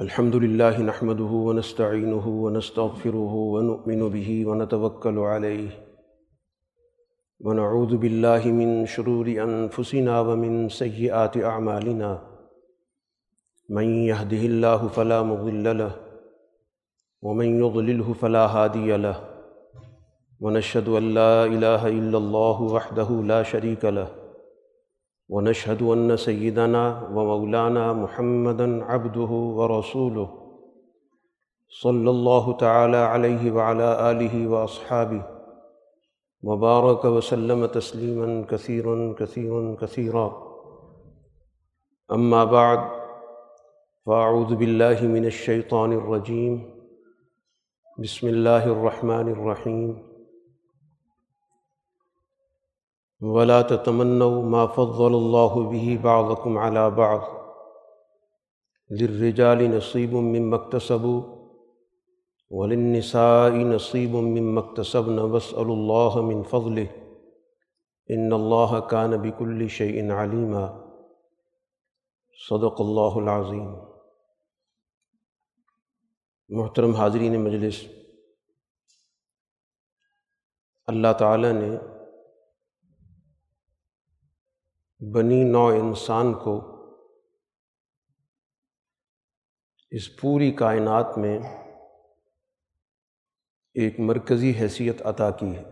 الحمد لله نحمده ونستعينه ونستغفره ونؤمن به ونتوكل عليه ونعوذ بالله من شرور أنفسنا ومن سيئات أعمالنا من يهده الله فلا مضل له ومن يضلله فلا هادي له ونشهد أن لا إله إلا الله وحده لا شريك له ونشهد أن سيدنا ومولانا محمدًا عبده ورسوله صلى الله تعالى عليه وعلى آله وأصحابه وبارك وسلم تسليما كثيرا كثيرا كثيرا. أما بعد، فأعوذ بالله من الشيطان الرجيم. بسم الله الرحمن الرحيم. ولا تتمنوا ما فضل الله به بعضكم على بعض. للرجال نصيب مما اكتسبوا وللنساء نصيب مما اكتسبن، واسألوا الله من فضله. إن الله كان بكل شيء عليما. صدق اللہ العظیم محترم حاضرین مجلس، اللہ تعالیٰ نے بنی نو انسان کو اس پوری کائنات میں ایک مرکزی حیثیت عطا کی ہے۔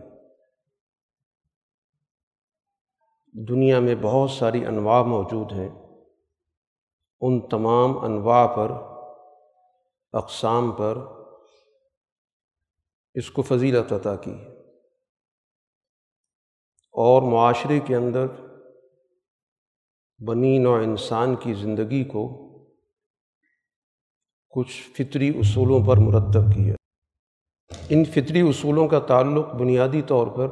دنیا میں بہت ساری انواع موجود ہیں۔ ان تمام انواع پر، اقسام پر اس کو فضیلت عطا کی اور معاشرے کے اندر بنی نو انسان کی زندگی کو کچھ فطری اصولوں پر مرتب کیا۔ ان فطری اصولوں کا تعلق بنیادی طور پر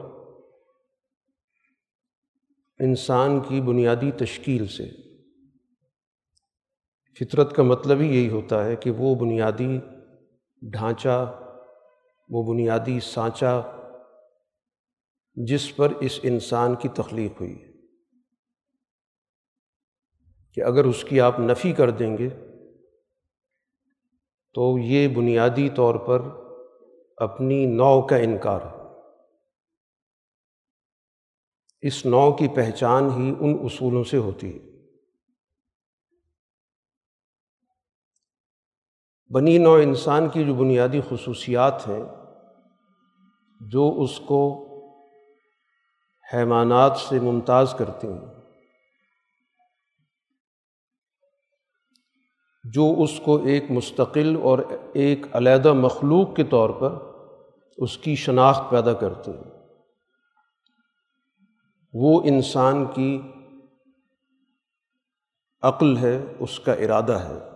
انسان کی بنیادی تشکیل سے۔ فطرت کا مطلب ہی یہی ہوتا ہے کہ وہ بنیادی ڈھانچہ، وہ بنیادی سانچہ جس پر اس انسان کی تخلیق ہوئی۔ کہ اگر اس کی آپ نفی کر دیں گے، تو یہ بنیادی طور پر اپنی نو کا انکار ہے۔ اس نو کی پہچان ہی ان اصولوں سے ہوتی ہے۔ بنی نو انسان کی جو بنیادی خصوصیات ہیں، جو اس کو حیوانات سے ممتاز کرتی ہیں۔ جو اس کو ایک مستقل اور ایک علیحدہ مخلوق کے طور پر اس کی شناخت پیدا کرتے ہیں۔ وہ انسان کی عقل ہے، اس کا ارادہ ہے۔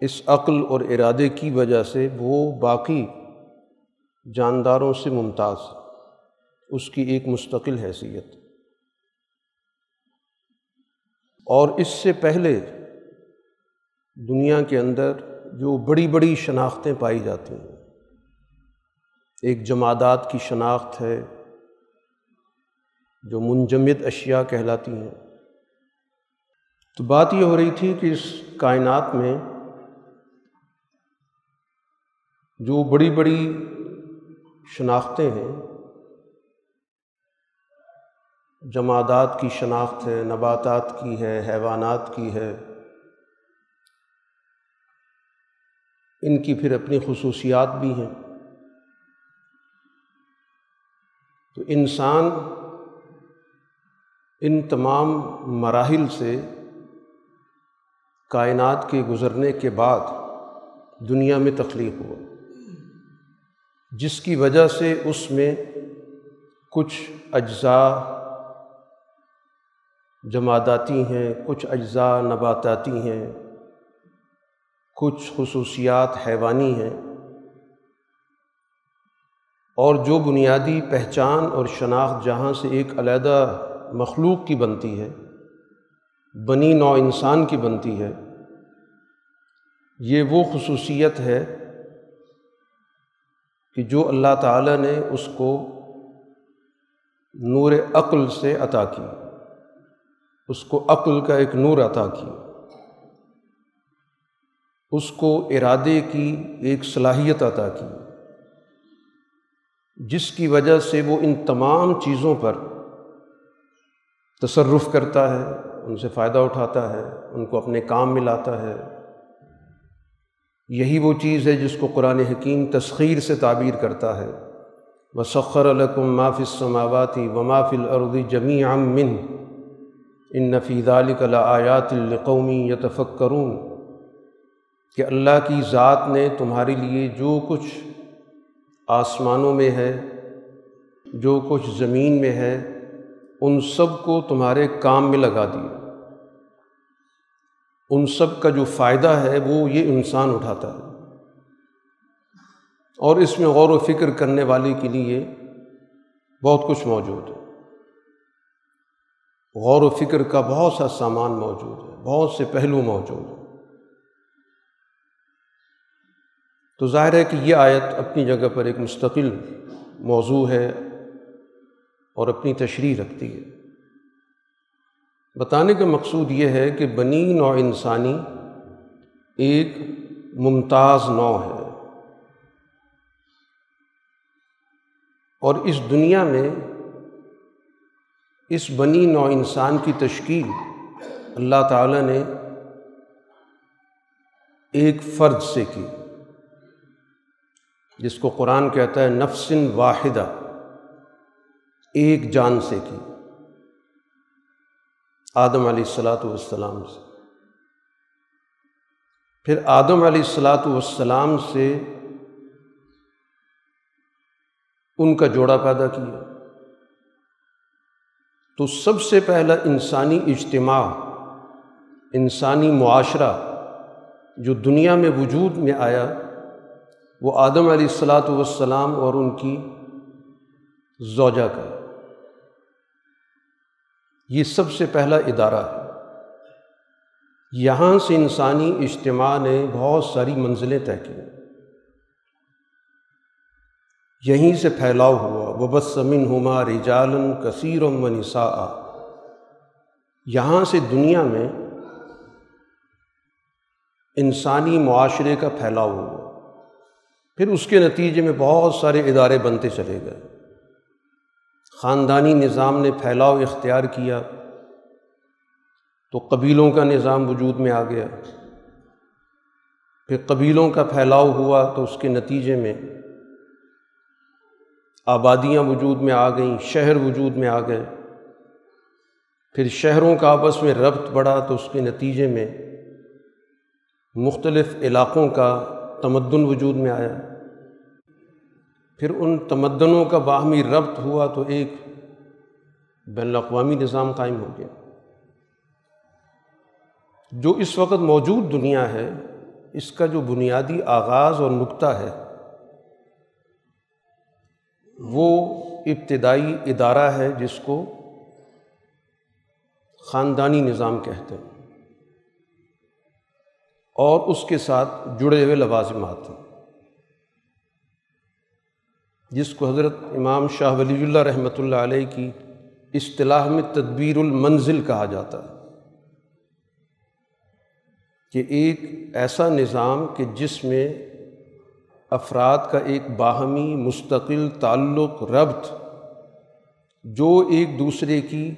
اس عقل اور ارادے کی وجہ سے وہ باقی جانداروں سے ممتاز اس کی ایک مستقل حیثیت۔ اور اس سے پہلے دنیا کے اندر جو بڑی بڑی شناختیں پائی جاتی ہیں۔ ایک جمادات کی شناخت ہے جو منجمد اشیاء کہلاتی ہیں۔ تو بات یہ ہو رہی تھی کہ اس کائنات میں جو بڑی بڑی شناختیں ہیں جمادات کی شناخت ہے، نباتات کی ہے، حیوانات کی ہے۔ ان کی پھر اپنی خصوصیات بھی ہیں۔ تو انسان ان تمام مراحل سے کائنات کے گزرنے کے بعد دنیا میں تخلیق ہوا۔ جس کی وجہ سے اس میں کچھ اجزاء جماداتی ہیں، کچھ اجزاء نباتاتی ہیں، کچھ خصوصیات حیوانی ہیں۔ اور جو بنیادی پہچان اور شناخت جہاں سے ایک علیحدہ مخلوق کی بنتی ہے، بنی نو انسان کی بنتی ہے، یہ وہ خصوصیت ہے کہ جو اللہ تعالیٰ نے اس کو نور عقل سے عطا کی۔ اس کو عقل کا ایک نور عطا کی۔ اس کو ارادے کی ایک صلاحیت عطا کی۔ جس کی وجہ سے وہ ان تمام چیزوں پر تصرف کرتا ہے، ان سے فائدہ اٹھاتا ہے، ان کو اپنے کام میں لاتا ہے۔ یہی وہ چیز ہے جس کو قرآن حکیم تسخیر سے تعبیر کرتا ہے۔ وسخر الکم مافِ السماواتی و مافِ العرضی جمی من ان نفیز علی آیات القومی یتفکرون، کہ اللہ کی ذات نے تمہارے لیے جو کچھ آسمانوں میں ہے، جو کچھ زمین میں ہے، ان سب کو تمہارے کام میں لگا دیا ان سب کا جو فائدہ ہے، وہ یہ انسان اٹھاتا ہے۔ اور اس میں غور و فکر کرنے والے کے لیے بہت کچھ موجود ہے۔ غور و فکر کا بہت سا سامان موجود ہے، بہت سے پہلو موجود ہیں۔ تو ظاہر ہے کہ یہ آیت اپنی جگہ پر ایک مستقل موضوع ہے اور اپنی تشریح رکھتی ہے۔ بتانے کا مقصود یہ ہے کہ بنی نوع انسانی ایک ممتاز نو ہے۔ اور اس دنیا میں اس بنی نو انسان کی تشکیل اللہ تعالیٰ نے ایک فرد سے کی، جس کو قرآن کہتا ہے نفسن واحدہ، ایک جان سے کی۔ آدم علیہ السلاۃ والسلام سے۔ پھر آدم علیہ السلاۃ والسلام سے ان کا جوڑا پیدا کیا۔ تو سب سے پہلا انسانی اجتماع، انسانی معاشرہ جو دنیا میں وجود میں آیا، وہ آدم علیہ السلاۃ والسلام اور ان کی زوجہ کا۔ یہ سب سے پہلا ادارہ ہے۔ یہاں سے انسانی اجتماع نے بہت ساری منزلیں طے کی۔ یہیں سے پھیلاؤ ہوا۔ وہ بسمن ہما رجالن کثیر و یہاں سے دنیا میں انسانی معاشرے کا پھیلاؤ ہوا۔ پھر اس کے نتیجے میں بہت سارے ادارے بنتے چلے گئے۔ خاندانی نظام نے پھیلاؤ اختیار کیا۔ تو قبیلوں کا نظام وجود میں آ گیا۔ پھر قبیلوں کا پھیلاؤ ہوا تو اس کے نتیجے میں آبادیاں وجود میں آ گئیں، شہر وجود میں آ گئے۔ پھر شہروں کا آپس میں ربط بڑھا تو اس کے نتیجے میں مختلف علاقوں کا تمدن وجود میں آیا۔ پھر ان تمدنوں کا باہمی ربط ہوا تو ایک بین الاقوامی نظام قائم ہو گیا۔ جو اس وقت موجود دنیا ہے، اس کا جو بنیادی آغاز اور نقطہ ہے وہ ابتدائی ادارہ ہے جس کو خاندانی نظام کہتے ہیں اور اس کے ساتھ جڑے ہوئے لوازمات ہیں۔ جس کو حضرت امام شاہ ولی اللہ رحمۃ اللہ علیہ کی اصطلاح میں تدبیر المنزل کہا جاتا ہے کہ ایک ایسا نظام کہ جس میں افراد کا ایک باہمی مستقل تعلق ربط جو ایک دوسرے کی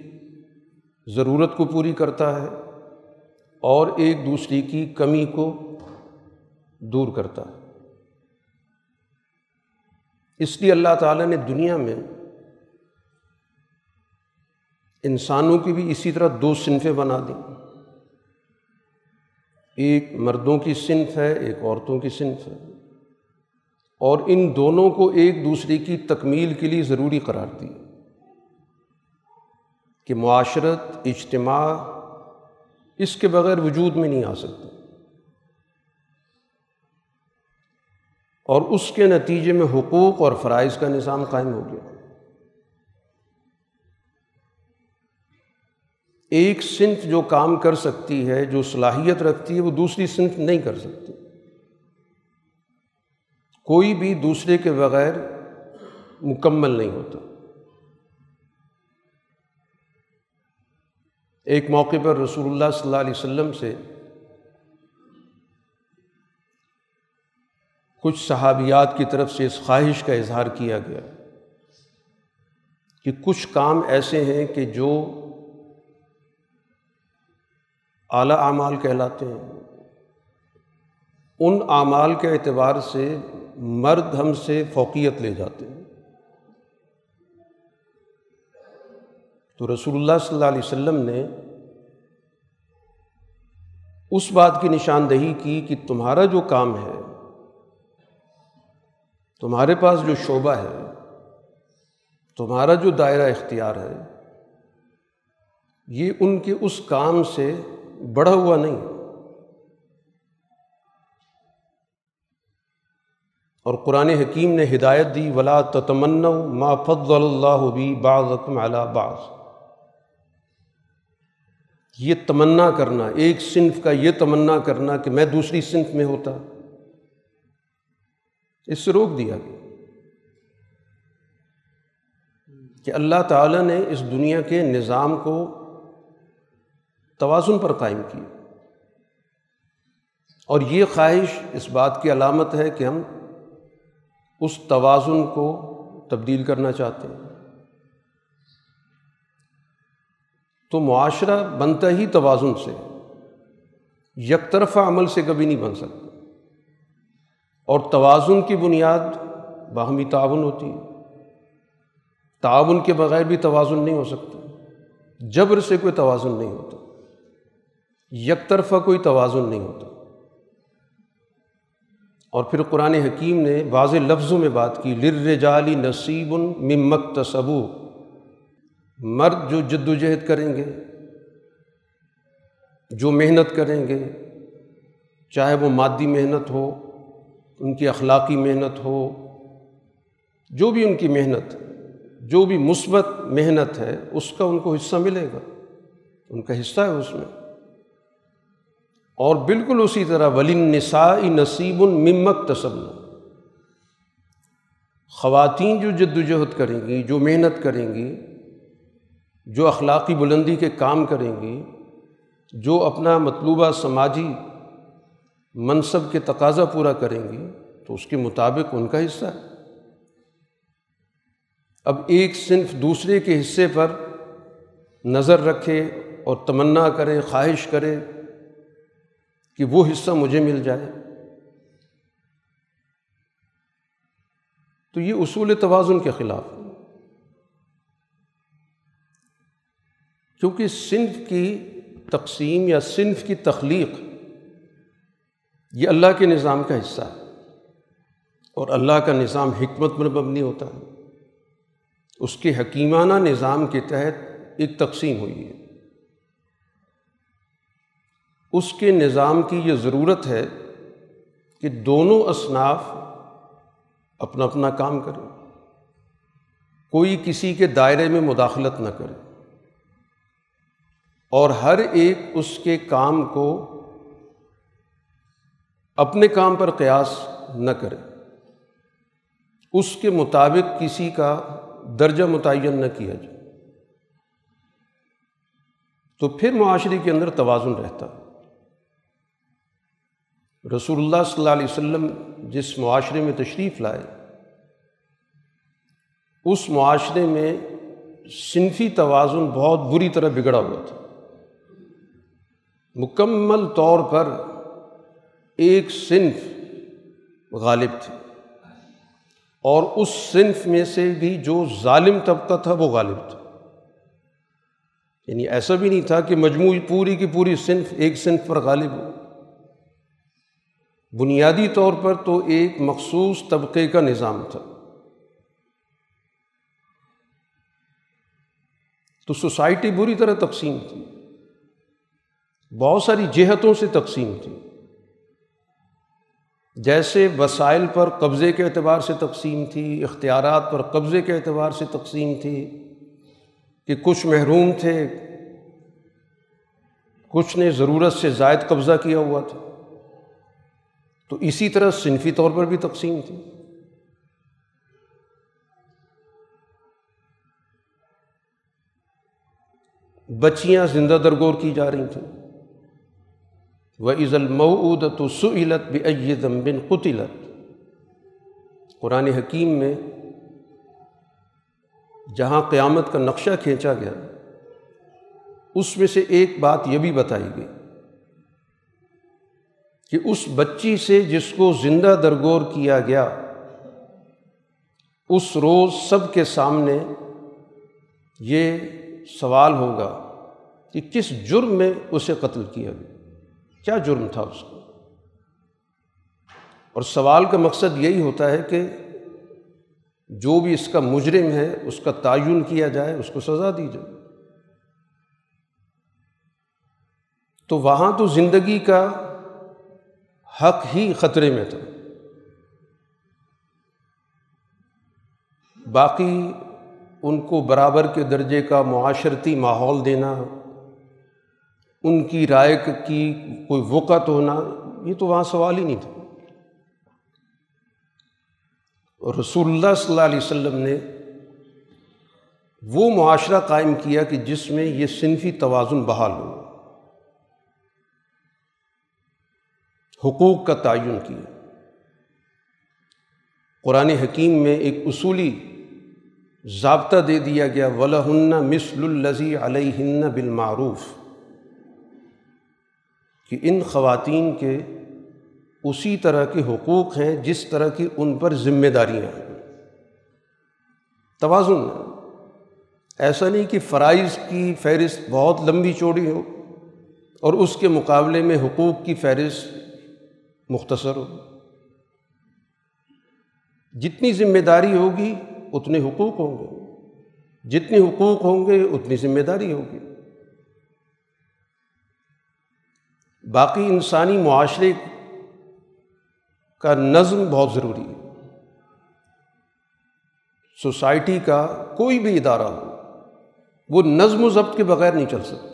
ضرورت کو پوری کرتا ہے اور ایک دوسرے کی کمی کو دور کرتا ہے۔ اس لیے اللہ تعالیٰ نے دنیا میں انسانوں کی بھی اسی طرح دو صنفیں بنا دیں۔ ایک مردوں کی صنف ہے، ایک عورتوں کی صنف ہے۔ اور ان دونوں کو ایک دوسرے کی تکمیل کے لیے ضروری قرار دی کہ معاشرت، اجتماع اس کے بغیر وجود میں نہیں آ سکتا اور اس کے نتیجے میں حقوق اور فرائض کا نظام قائم ہو گیا۔ ایک صنف جو کام کر سکتی ہے، جو صلاحیت رکھتی ہے، وہ دوسری صنف نہیں کر سکتی۔ کوئی بھی دوسرے کے بغیر مکمل نہیں ہوتا۔ ایک موقع پر رسول اللہ صلی اللہ علیہ وسلم سے کچھ صحابیات کی طرف سے اس خواہش کا اظہار کیا گیا کہ کچھ کام ایسے ہیں کہ جو اعلیٰ اعمال کہلاتے ہیں۔ ان اعمال کے اعتبار سے مرد ہم سے فوقیت لے جاتے ہیں۔ تو رسول اللہ صلی اللہ علیہ وسلم نے اس بات کی نشاندہی کی کہ تمہارا جو کام ہے، تمہارے پاس جو شعبہ ہے، تمہارا جو دائرہ اختیار ہے، یہ ان کے اس کام سے بڑھا ہوا نہیں۔ اور قرآن حکیم نے ہدایت دی، ولا تتمن ما فضل اللہ بھی بعض علی بعض۔ یہ تمنا کرنا، ایک صنف کا یہ تمنا کرنا کہ میں دوسری صنف میں ہوتا۔ اس سے روک دیا۔ گیا کہ اللہ تعالیٰ نے اس دنیا کے نظام کو توازن پر قائم کیا اور یہ خواہش اس بات کی علامت ہے کہ ہم اس توازن کو تبدیل کرنا چاہتے ہیں۔ تو معاشرہ بنتا ہی توازن سے یک طرفہ عمل سے کبھی نہیں بن سکتا۔ اور توازن کی بنیاد باہمی تعاون ہوتی ہے۔ تعاون کے بغیر بھی توازن نہیں ہو سکتا۔ جبر سے کوئی توازن نہیں ہوتا۔ یک طرفہ کوئی توازن نہیں ہوتا۔ اور پھر قرآن حکیم نے واضح لفظوں میں بات کی لر جالی نصیب ممک تصبو مرد جو جد و جہد کریں گے، جو محنت کریں گے، چاہے وہ مادی محنت ہو، ان کی اخلاقی محنت ہو، جو بھی ان کی محنت، جو بھی مثبت محنت ہے، اس کا ان کو حصہ ملے گا۔ ان کا حصہ ہے اس میں۔ اور بالکل اسی طرح ولن نسائی نصیب الممک تصب خواتین جو جد و جہد کریں گی، جو محنت کریں گی، جو اخلاقی بلندی کے کام کریں گی، جو اپنا مطلوبہ سماجی منصب کے تقاضا پورا کریں گی، تو اس کے مطابق ان کا حصہ ہے۔ اب ایک صنف دوسرے کے حصے پر نظر رکھے اور تمنا کرے، خواہش کرے کہ وہ حصہ مجھے مل جائے۔ تو یہ اصول توازن کے خلاف۔ ہے کیونکہ صنف کی تقسیم یا صنف کی تخلیق یہ اللہ کے نظام کا حصہ ہے۔ اور اللہ کا نظام حکمت پر مبنی ہوتا ہے۔ اس کے حکیمانہ نظام کے تحت ایک تقسیم ہوئی ہے۔ اس کے نظام کی یہ ضرورت ہے کہ دونوں اصناف اپنا اپنا کام کریں۔ کوئی کسی کے دائرے میں مداخلت نہ کرے۔ اور ہر ایک اس کے کام کو اپنے کام پر قیاس نہ کرے۔ اس کے مطابق کسی کا درجہ متعین نہ کیا جائے۔ تو پھر معاشرے کے اندر توازن رہتا۔ رسول اللہ صلی اللہ علیہ وسلم جس معاشرے میں تشریف لائے، اس معاشرے میں صنفی توازن بہت بری طرح بگڑا ہوا تھا۔ مکمل طور پر ایک صنف غالب تھی۔ اور اس صنف میں سے بھی جو ظالم طبقہ تھا وہ غالب تھا۔ یعنی ایسا بھی نہیں تھا کہ مجموعی پوری کی پوری صنف ایک صنف پر غالب ہو۔ بنیادی طور پر تو ایک مخصوص طبقے کا نظام تھا۔ تو سوسائٹی بری طرح تقسیم تھی۔ بہت ساری جہتوں سے تقسیم تھی۔ جیسے وسائل پر قبضے کے اعتبار سے تقسیم تھی، اختیارات پر قبضے کے اعتبار سے تقسیم تھی کہ کچھ محروم تھے، کچھ نے ضرورت سے زائد قبضہ کیا ہوا تھا۔ تو اسی طرح صنفی طور پر بھی تقسیم تھی۔ بچیاں زندہ درگور کی جا رہی تھیں۔ و عز المعود تو سعلت بن قطلت قرآن حکیم میں جہاں قیامت کا نقشہ کھینچا گیا، اس میں سے ایک بات یہ بھی بتائی گئی۔ کہ اس بچی سے جس کو زندہ درگور کیا گیا، اس روز سب کے سامنے یہ سوال ہوگا کہ کس جرم میں اسے قتل کیا گیا؟ کیا جرم تھا اس کو؟ اور سوال کا مقصد یہی ہوتا ہے کہ جو بھی اس کا مجرم ہے، اس کا تعین کیا جائے، اس کو سزا دی جائے۔ تو وہاں تو زندگی کا حق ہی خطرے میں تھا۔ باقی ان کو برابر کے درجے کا معاشرتی ماحول دینا، ان کی رائے کی کوئی وقت ہونا، یہ تو وہاں سوال ہی نہیں تھا۔ رسول اللہ صلی اللہ علیہ وسلم نے وہ معاشرہ قائم کیا کہ جس میں یہ صنفی توازن بحال ہو۔ حقوق کا تعین کیا قرآن حکیم میں ایک اصولی ضابطہ دے دیا گیا ولہن مثل الزی علیہ بالمعروف۔ کہ ان خواتین کے اسی طرح کے حقوق ہیں جس طرح کی ان پر ذمہ داریاں ہیں۔ توازن۔ ایسا نہیں کہ فرائض کی فہرست بہت لمبی چوڑی ہو اور اس کے مقابلے میں حقوق کی فہرست مختصر ہو۔ جتنی ذمہ داری ہوگی اتنے حقوق ہوں گے۔ جتنے حقوق ہوں گے اتنی ذمہ داری ہوگی۔ باقی انسانی معاشرے کا نظم بہت ضروری ہے۔ سوسائٹی کا کوئی بھی ادارہ ہو، وہ نظم و ضبط کے بغیر نہیں چل سکتا۔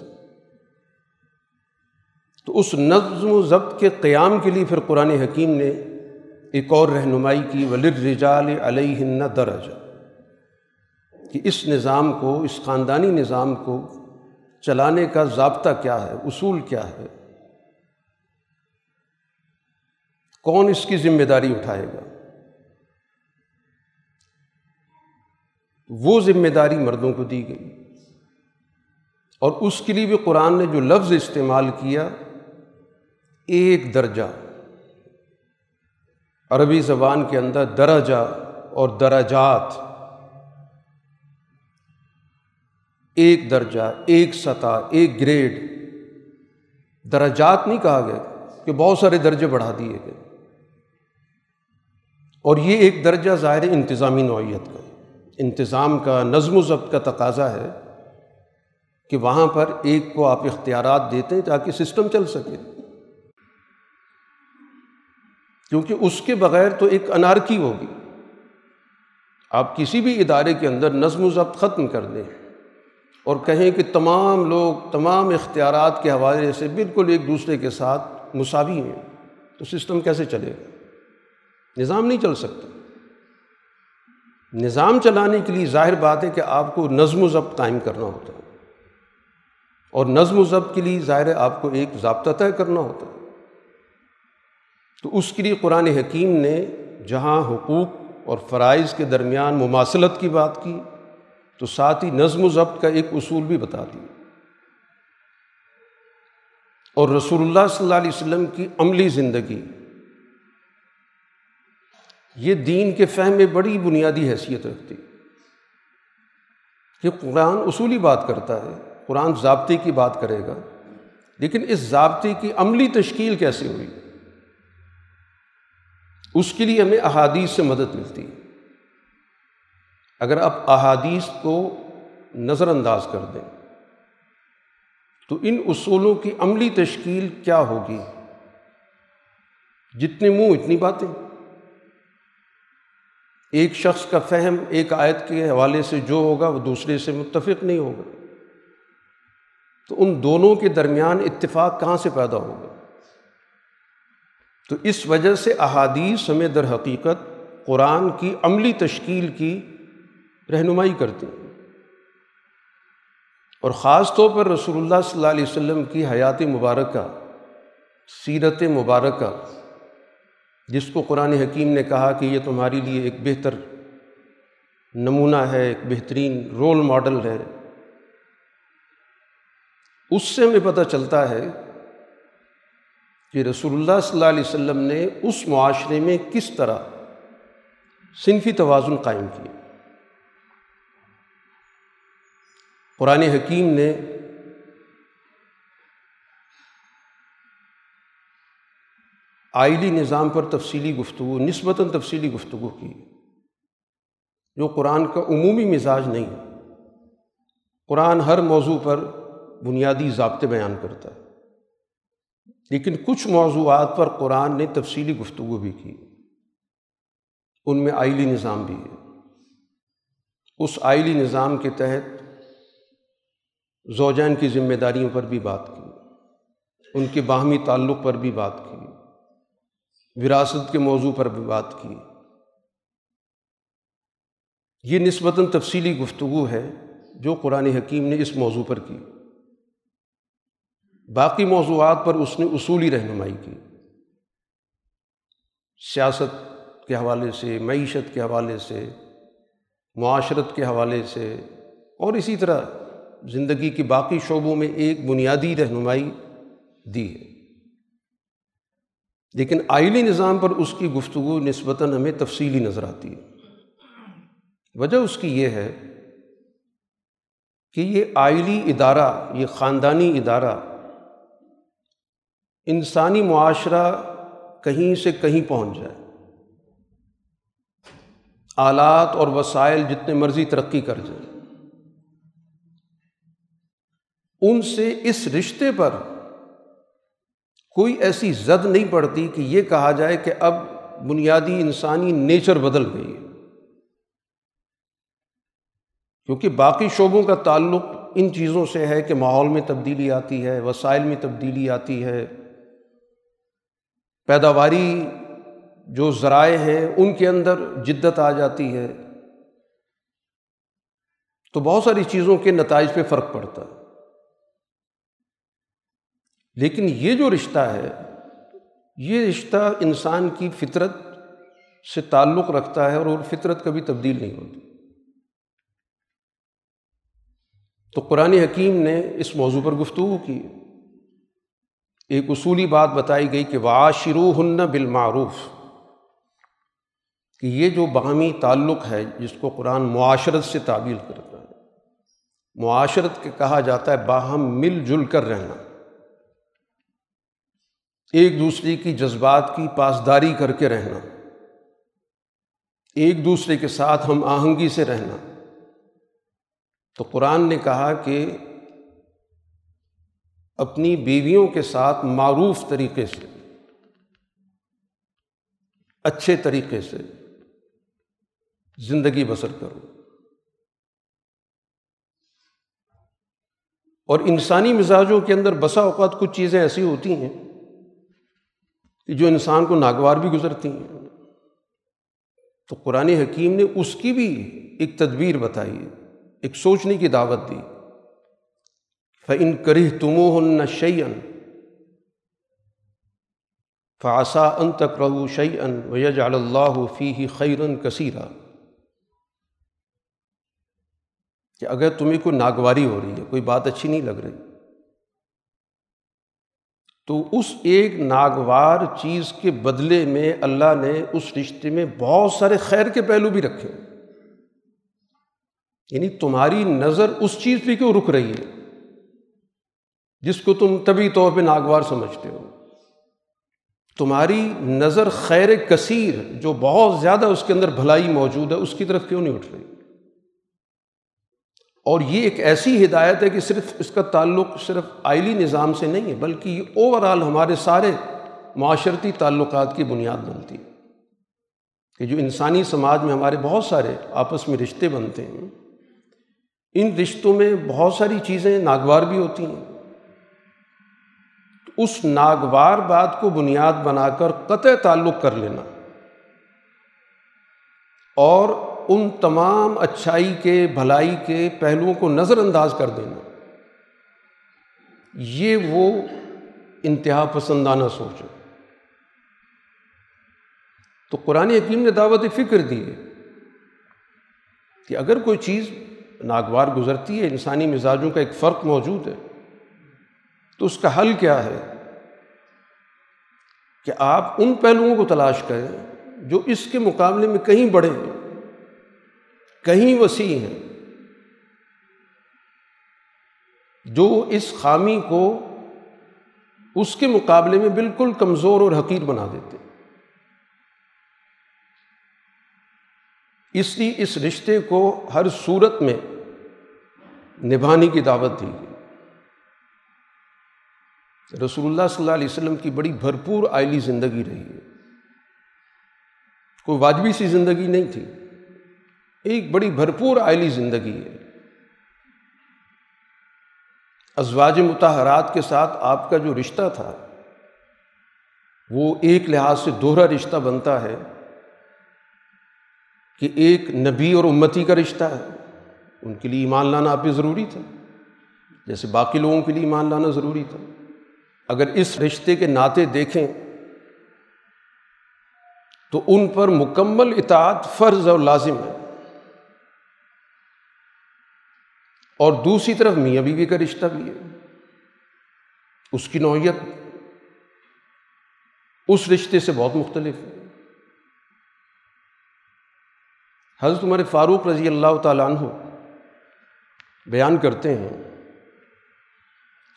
تو اس نظم و ضبط کے قیام کے لیے پھر قرآن حکیم نے ایک اور رہنمائی کی ولر رجال علیہ درج کہ اس نظام کو، اس خاندانی نظام کو چلانے کا ضابطہ کیا ہے، اصول کیا ہے؟ کون اس کی ذمہ داری اٹھائے گا؟ وہ ذمہ داری مردوں کو دی گئی۔ اور اس کے لیے بھی قرآن نے جو لفظ استعمال کیا ایک درجہ، عربی زبان کے اندر درجہ اور درجات۔ ایک درجہ، ایک سطح، ایک گریڈ۔ درجات نہیں کہا گیا کہ بہت سارے درجے بڑھا دیے گئے۔ اور یہ ایک درجہ ظاہر انتظامی نوعیت کا انتظام کا، نظم و ضبط کا تقاضا ہے کہ وہاں پر ایک کو آپ اختیارات دیتے ہیں تاکہ سسٹم چل سکے۔ کیونکہ اس کے بغیر تو ایک انارکی ہوگی۔ آپ کسی بھی ادارے کے اندر نظم و ضبط ختم کر دیں اور کہیں کہ تمام لوگ، تمام اختیارات کے حوالے سے بالکل ایک دوسرے کے ساتھ مساوی ہیں، تو سسٹم کیسے چلے گا؟ نظام نہیں چل سکتا۔ نظام چلانے کے لیے ظاہر بات ہے کہ آپ کو نظم و ضبط قائم کرنا ہوتا ہے اور نظم و ضبط کے لیے ظاہر ہے آپ کو ایک ضابطہ طے کرنا ہوتا ہے۔ تو اس کے لیے قرآن حکیم نے جہاں حقوق اور فرائض کے درمیان مماثلت کی بات کی، تو ساتھ ہی نظم و ضبط کا ایک اصول بھی بتا دی اور رسول اللہ صلی اللہ علیہ وسلم کی عملی زندگی، یہ دین کے فہم میں بڑی بنیادی حیثیت رکھتی۔ کہ قرآن اصولی بات کرتا ہے، قرآن ضابطے کی بات کرے گا، لیکن اس ضابطے کی عملی تشکیل کیسے ہوئی؟ اس کے لیے ہمیں احادیث سے مدد ملتی ہے۔ اگر آپ احادیث کو نظر انداز کر دیں، تو ان اصولوں کی عملی تشکیل کیا ہوگی؟ جتنے منہ اتنی باتیں۔ ایک شخص کا فہم ایک آیت کے حوالے سے جو ہوگا، وہ دوسرے سے متفق نہیں ہوگا۔ تو ان دونوں کے درمیان اتفاق کہاں سے پیدا ہوگا؟ تو اس وجہ سے احادیث ہمیں در حقیقت قرآن کی عملی تشکیل کی رہنمائی کرتے ہیں۔ اور خاص طور پر رسول اللہ صلی اللہ علیہ وسلم کی حیات مبارکہ، سیرت مبارکہ، جس کو قرآن حکیم نے کہا کہ یہ تمہارے لیے ایک بہتر نمونہ ہے، ایک بہترین رول ماڈل ہے۔ اس سے ہمیں پتہ چلتا ہے کہ رسول اللہ صلی اللہ علیہ وسلم نے اس معاشرے میں کس طرح صنفی توازن قائم کیا قرآن حکیم نے آئلی نظام پر تفصیلی گفتگو، نسبتاً تفصیلی گفتگو کی، جو قرآن کا عمومی مزاج نہیں قرآن ہر موضوع پر بنیادی ضابطے بیان کرتا ہے۔ لیکن کچھ موضوعات پر قرآن نے تفصیلی گفتگو بھی کی۔ ان میں آئلی نظام بھی ہے۔ اس آئلی نظام کے تحت زوجین کی ذمہ داریوں پر بھی بات کی۔ ان کے باہمی تعلق پر بھی بات کی۔ وراثت کے موضوع پر بھی بات کی۔ یہ نسبتاً تفصیلی گفتگو ہے جو قرآن حکیم نے اس موضوع پر کی۔ باقی موضوعات پر اس نے اصولی رہنمائی کی۔ سیاست کے حوالے سے، معیشت کے حوالے سے، معاشرت کے حوالے سے اور اسی طرح زندگی کی باقی شعبوں میں ایک بنیادی رہنمائی دی ہے۔ لیکن آئلی نظام پر اس کی گفتگو نسبتاً ہمیں تفصیلی نظر آتی ہے۔ وجہ اس کی یہ ہے کہ یہ آئلی ادارہ، یہ خاندانی ادارہ انسانی معاشرہ کہیں سے کہیں پہنچ جائے۔ آلات اور وسائل جتنے مرضی ترقی کر جائیں۔ ان سے اس رشتے پر کوئی ایسی زد نہیں پڑتی کہ یہ کہا جائے کہ اب بنیادی انسانی نیچر بدل گئی ہے۔ کیونکہ باقی شعبوں کا تعلق ان چیزوں سے ہے کہ ماحول میں تبدیلی آتی ہے، وسائل میں تبدیلی آتی ہے۔ پیداواری جو ذرائع ہیں، ان کے اندر جدت آ جاتی ہے۔ تو بہت ساری چیزوں کے نتائج پہ فرق پڑتا ہے۔ لیکن یہ جو رشتہ ہے، یہ رشتہ انسان کی فطرت سے تعلق رکھتا ہے اور وہ فطرت کبھی تبدیل نہیں ہوتی۔ تو قرآن حکیم نے اس موضوع پر گفتگو کی۔ ایک اصولی بات بتائی گئی کہ واشرو ہن بالمعروف کہ یہ جو باہمی تعلق ہے جس کو قرآن معاشرت سے تعبیر کرتا ہے، معاشرت کے کہا جاتا ہے باہم مل جل کر رہنا، ایک دوسرے کی جذبات کی پاسداری کر کے رہنا، ایک دوسرے کے ساتھ ہم آہنگی سے رہنا۔ تو قرآن نے کہا کہ اپنی بیویوں کے ساتھ معروف طریقے سے، اچھے طریقے سے زندگی بسر کرو۔ اور انسانی مزاجوں کے اندر بسا اوقات کچھ چیزیں ایسی ہوتی ہیں کہ جو انسان کو ناگوار بھی گزرتی ہیں۔ تو قرآن حکیم نے اس کی بھی ایک تدبیر بتائی، ایک سوچنے کی دعوت دی۔ فعن کرہ تمو ہن شعین فاسا ان تک رہو شعی ان ویج اللہ فی خیرن کثیرہ کہ اگر تمہیں کوئی ناگواری ہو رہی ہے، کوئی بات اچھی نہیں لگ رہی، تو اس ایک ناگوار چیز کے بدلے میں اللہ نے اس رشتے میں بہت سارے خیر کے پہلو بھی رکھے یعنی تمہاری نظر اس چیز پہ کیوں رک رہی ہے؟ جس کو تم طبی طور پہ ناگوار سمجھتے ہو۔ تمہاری نظر خیر کثیر جو بہت زیادہ اس کے اندر بھلائی موجود ہے، اس کی طرف کیوں نہیں اٹھ رہی؟ اور یہ ایک ایسی ہدایت ہے کہ صرف اس کا تعلق صرف آئلی نظام سے نہیں ہے، بلکہ یہ اوور آل ہمارے سارے معاشرتی تعلقات کی بنیاد بنتی ہے۔ کہ جو انسانی سماج میں ہمارے بہت سارے آپس میں رشتے بنتے ہیں، ان رشتوں میں بہت ساری چیزیں ناگوار بھی ہوتی ہیں۔ اس ناگوار بات کو بنیاد بنا کر قطع تعلق کر لینا۔ اور ان تمام اچھائی کے، بھلائی کے پہلوؤں کو نظر انداز کر دینا۔ یہ وہ انتہا پسندانہ سوچ ہے۔ تو قرآن حکیم نے دعوت فکر دی ہے کہ اگر کوئی چیز ناگوار گزرتی ہے، انسانی مزاجوں کا ایک فرق موجود ہے تو اس کا حل کیا ہے کہ آپ ان پہلوؤں کو تلاش کریں جو اس کے مقابلے میں کہیں بڑے ہیں، کہیں وسیع ہیں، جو اس خامی کو اس کے مقابلے میں بالکل کمزور اور حقیر بنا دیتے اس لیے اس رشتے کو ہر صورت میں نبھانے کی دعوت دی گئی۔ رسول اللہ صلی اللہ علیہ وسلم کی بڑی بھرپور آئلی زندگی رہی ہے۔ کوئی واجبی سی زندگی نہیں تھی۔ ایک بڑی بھرپور آئلی زندگی ہے۔ ازواج متحرات کے ساتھ آپ کا جو رشتہ تھا، وہ ایک لحاظ سے دوہرا رشتہ بنتا ہے کہ ایک نبی اور امتی کا رشتہ ہے۔ ان کے لیے ایمان لانا آپ ضروری تھا، جیسے باقی لوگوں کے لیے ایمان لانا ضروری تھا۔ اگر اس رشتے کے ناطے دیکھیں تو ان پر مکمل اطاعت فرض اور لازم ہے۔ اور دوسری طرف میاں بیوی کا رشتہ بھی ہے۔ اس کی نوعیت اس رشتے سے بہت مختلف ہے۔ حضرت عمر فاروق رضی اللہ تعالیٰ عنہ بیان کرتے ہیں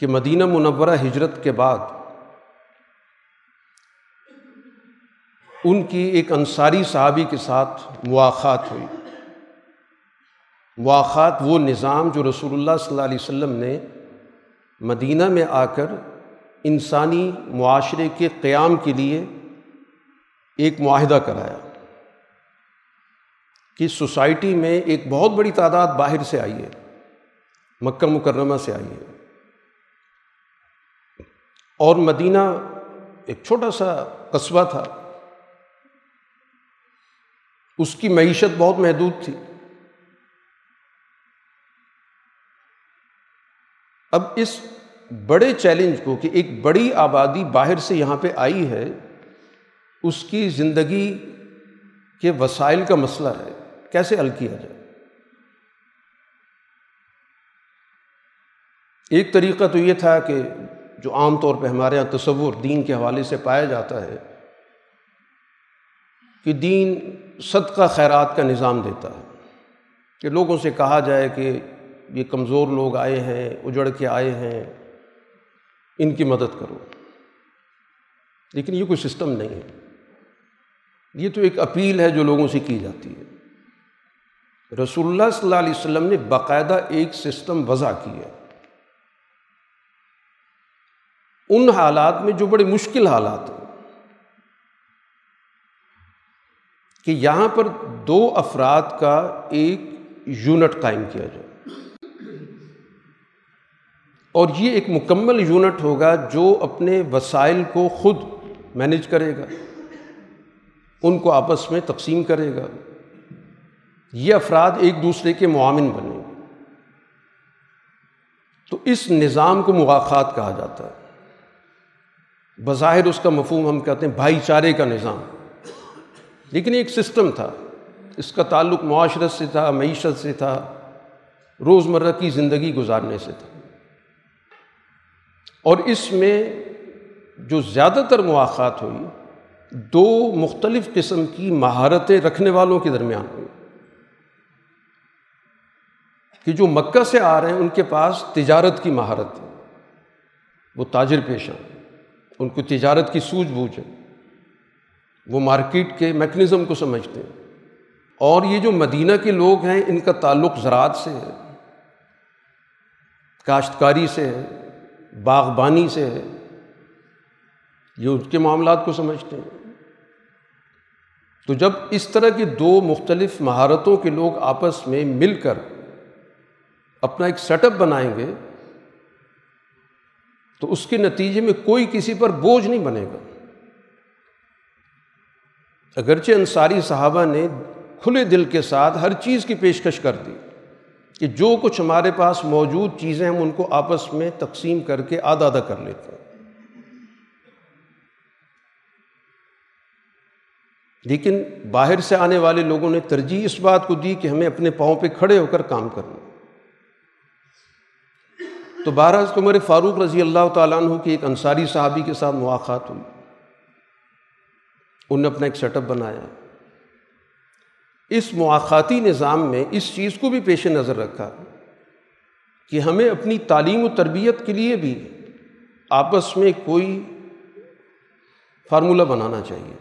کہ مدینہ منورہ ہجرت کے بعد ان کی ایک انصاری صحابی کے ساتھ مواقعات ہوئی۔ مواقعات وہ نظام جو رسول اللہ صلی اللہ علیہ وسلم نے مدینہ میں آ کر انسانی معاشرے کے قیام کے لیے ایک معاہدہ کرایا کہ سوسائٹی میں ایک بہت بڑی تعداد باہر سے آئی ہے، مکہ مکرمہ سے آئی ہے۔ اور مدینہ ایک چھوٹا سا قصبہ تھا۔ اس کی معیشت بہت محدود تھی۔ اب اس بڑے چیلنج کو کہ ایک بڑی آبادی باہر سے یہاں پہ آئی ہے، اس کی زندگی کے وسائل کا مسئلہ ہے۔ کیسے حل کیا جائے؟ ایک طریقہ تو یہ تھا کہ جو عام طور پہ ہمارے یہاں تصور دین کے حوالے سے پایا جاتا ہے، کہ دین صدقہ خیرات کا نظام دیتا ہے۔ کہ لوگوں سے کہا جائے کہ یہ کمزور لوگ آئے ہیں، اجڑ کے آئے ہیں، ان کی مدد کرو۔ لیکن یہ کوئی سسٹم نہیں ہے۔ یہ تو ایک اپیل ہے جو لوگوں سے کی جاتی ہے۔ رسول اللہ صلی اللہ علیہ وسلم نے باقاعدہ ایک سسٹم وضع کی ہے ان حالات میں جو بڑے مشکل حالات ہیں کہ یہاں پر دو افراد کا ایک یونٹ قائم کیا جائے۔ اور یہ ایک مکمل یونٹ ہوگا جو اپنے وسائل کو خود مینج کرے گا۔ ان کو آپس میں تقسیم کرے گا۔ یہ افراد ایک دوسرے کے معامن بنے گے۔ تو اس نظام کو مواقعات کہا جاتا ہے۔ بظاہر اس کا مفہوم ہم کہتے ہیں بھائی چارے کا نظام۔ لیکن ایک سسٹم تھا۔ اس کا تعلق معاشرت سے تھا، معیشت سے تھا، روزمرہ کی زندگی گزارنے سے تھا۔ اور اس میں جو زیادہ تر مواقع ہوئی، دو مختلف قسم کی مہارتیں رکھنے والوں کے درمیان ہوئی۔ کہ جو مکہ سے آ رہے ہیں، ان کے پاس تجارت کی مہارت ہے وہ تاجر پیشہ۔ ان کو تجارت کی سوجھ بوجھ ہے وہ مارکیٹ کے میکنزم کو سمجھتے ہیں۔ اور یہ جو مدینہ کے لوگ ہیں، ان کا تعلق زراعت سے ہے، کاشتکاری سے ہے، باغبانی سے ہے۔ یہ ان کے معاملات کو سمجھتے ہیں۔ تو جب اس طرح کی دو مختلف مہارتوں کے لوگ آپس میں مل کر اپنا ایک سیٹ اپ بنائیں گے تو اس کے نتیجے میں کوئی کسی پر بوجھ نہیں بنے گا۔ اگرچہ انصاری صحابہ نے کھلے دل کے ساتھ ہر چیز کی پیشکش کر دی کہ جو کچھ ہمارے پاس موجود چیزیں ہم ان کو آپس میں تقسیم کر کے آدھا آدھا کر لیتے ہیں۔ لیکن باہر سے آنے والے لوگوں نے ترجیح اس بات کو دی کہ ہمیں اپنے پاؤں پہ کھڑے ہو کر کام کرنا۔ تو بارہ عمر فاروق رضی اللہ تعالیٰ عنہ کی ایک انصاری صحابی کے ساتھ مواقع ہوئی۔ انہوں نے اپنا ایک سیٹ اپ بنایا۔ اس مواقعاتی نظام میں اس چیز کو بھی پیش نظر رکھا کہ ہمیں اپنی تعلیم و تربیت کے لیے بھی آپس میں کوئی فارمولہ بنانا چاہیے۔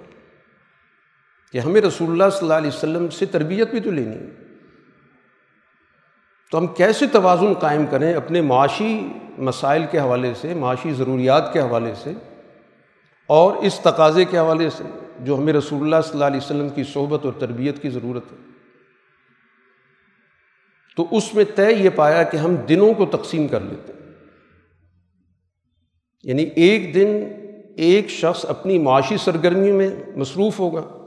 کہ ہمیں رسول اللہ صلی اللہ علیہ وسلم سے تربیت بھی تو لینی ہے۔ تو ہم کیسے توازن قائم کریں اپنے معاشی مسائل کے حوالے سے، معاشی ضروریات کے حوالے سے اور اس تقاضے کے حوالے سے جو ہمیں رسول اللہ صلی اللہ علیہ وسلم کی صحبت اور تربیت کی ضرورت ہے۔ تو اس میں طے یہ پایا کہ ہم دنوں کو تقسیم کر لیتے ہیں۔ یعنی ایک دن ایک شخص اپنی معاشی سرگرمی میں مصروف ہوگا۔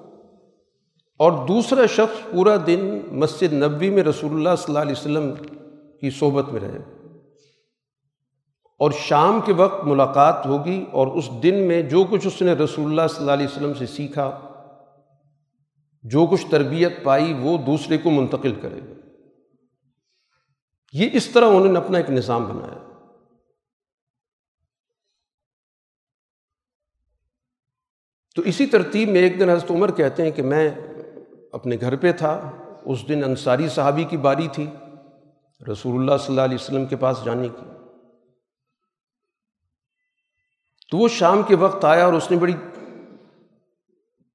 اور دوسرا شخص پورا دن مسجد نبوی میں رسول اللہ صلی اللہ علیہ وسلم کی صحبت میں رہے۔ اور شام کے وقت ملاقات ہوگی اور اس دن میں جو کچھ اس نے رسول اللہ صلی اللہ علیہ وسلم سے سیکھا، جو کچھ تربیت پائی، وہ دوسرے کو منتقل کرے گا۔ یہ اس طرح انہوں نے اپنا ایک نظام بنایا۔ تو اسی ترتیب میں ایک دن حضرت عمر کہتے ہیں کہ میں اپنے گھر پہ تھا۔ اس دن انصاری صحابی کی باری تھی۔ رسول اللہ صلی اللہ علیہ وسلم کے پاس جانے کی۔ تو وہ شام کے وقت آیا اور اس نے بڑی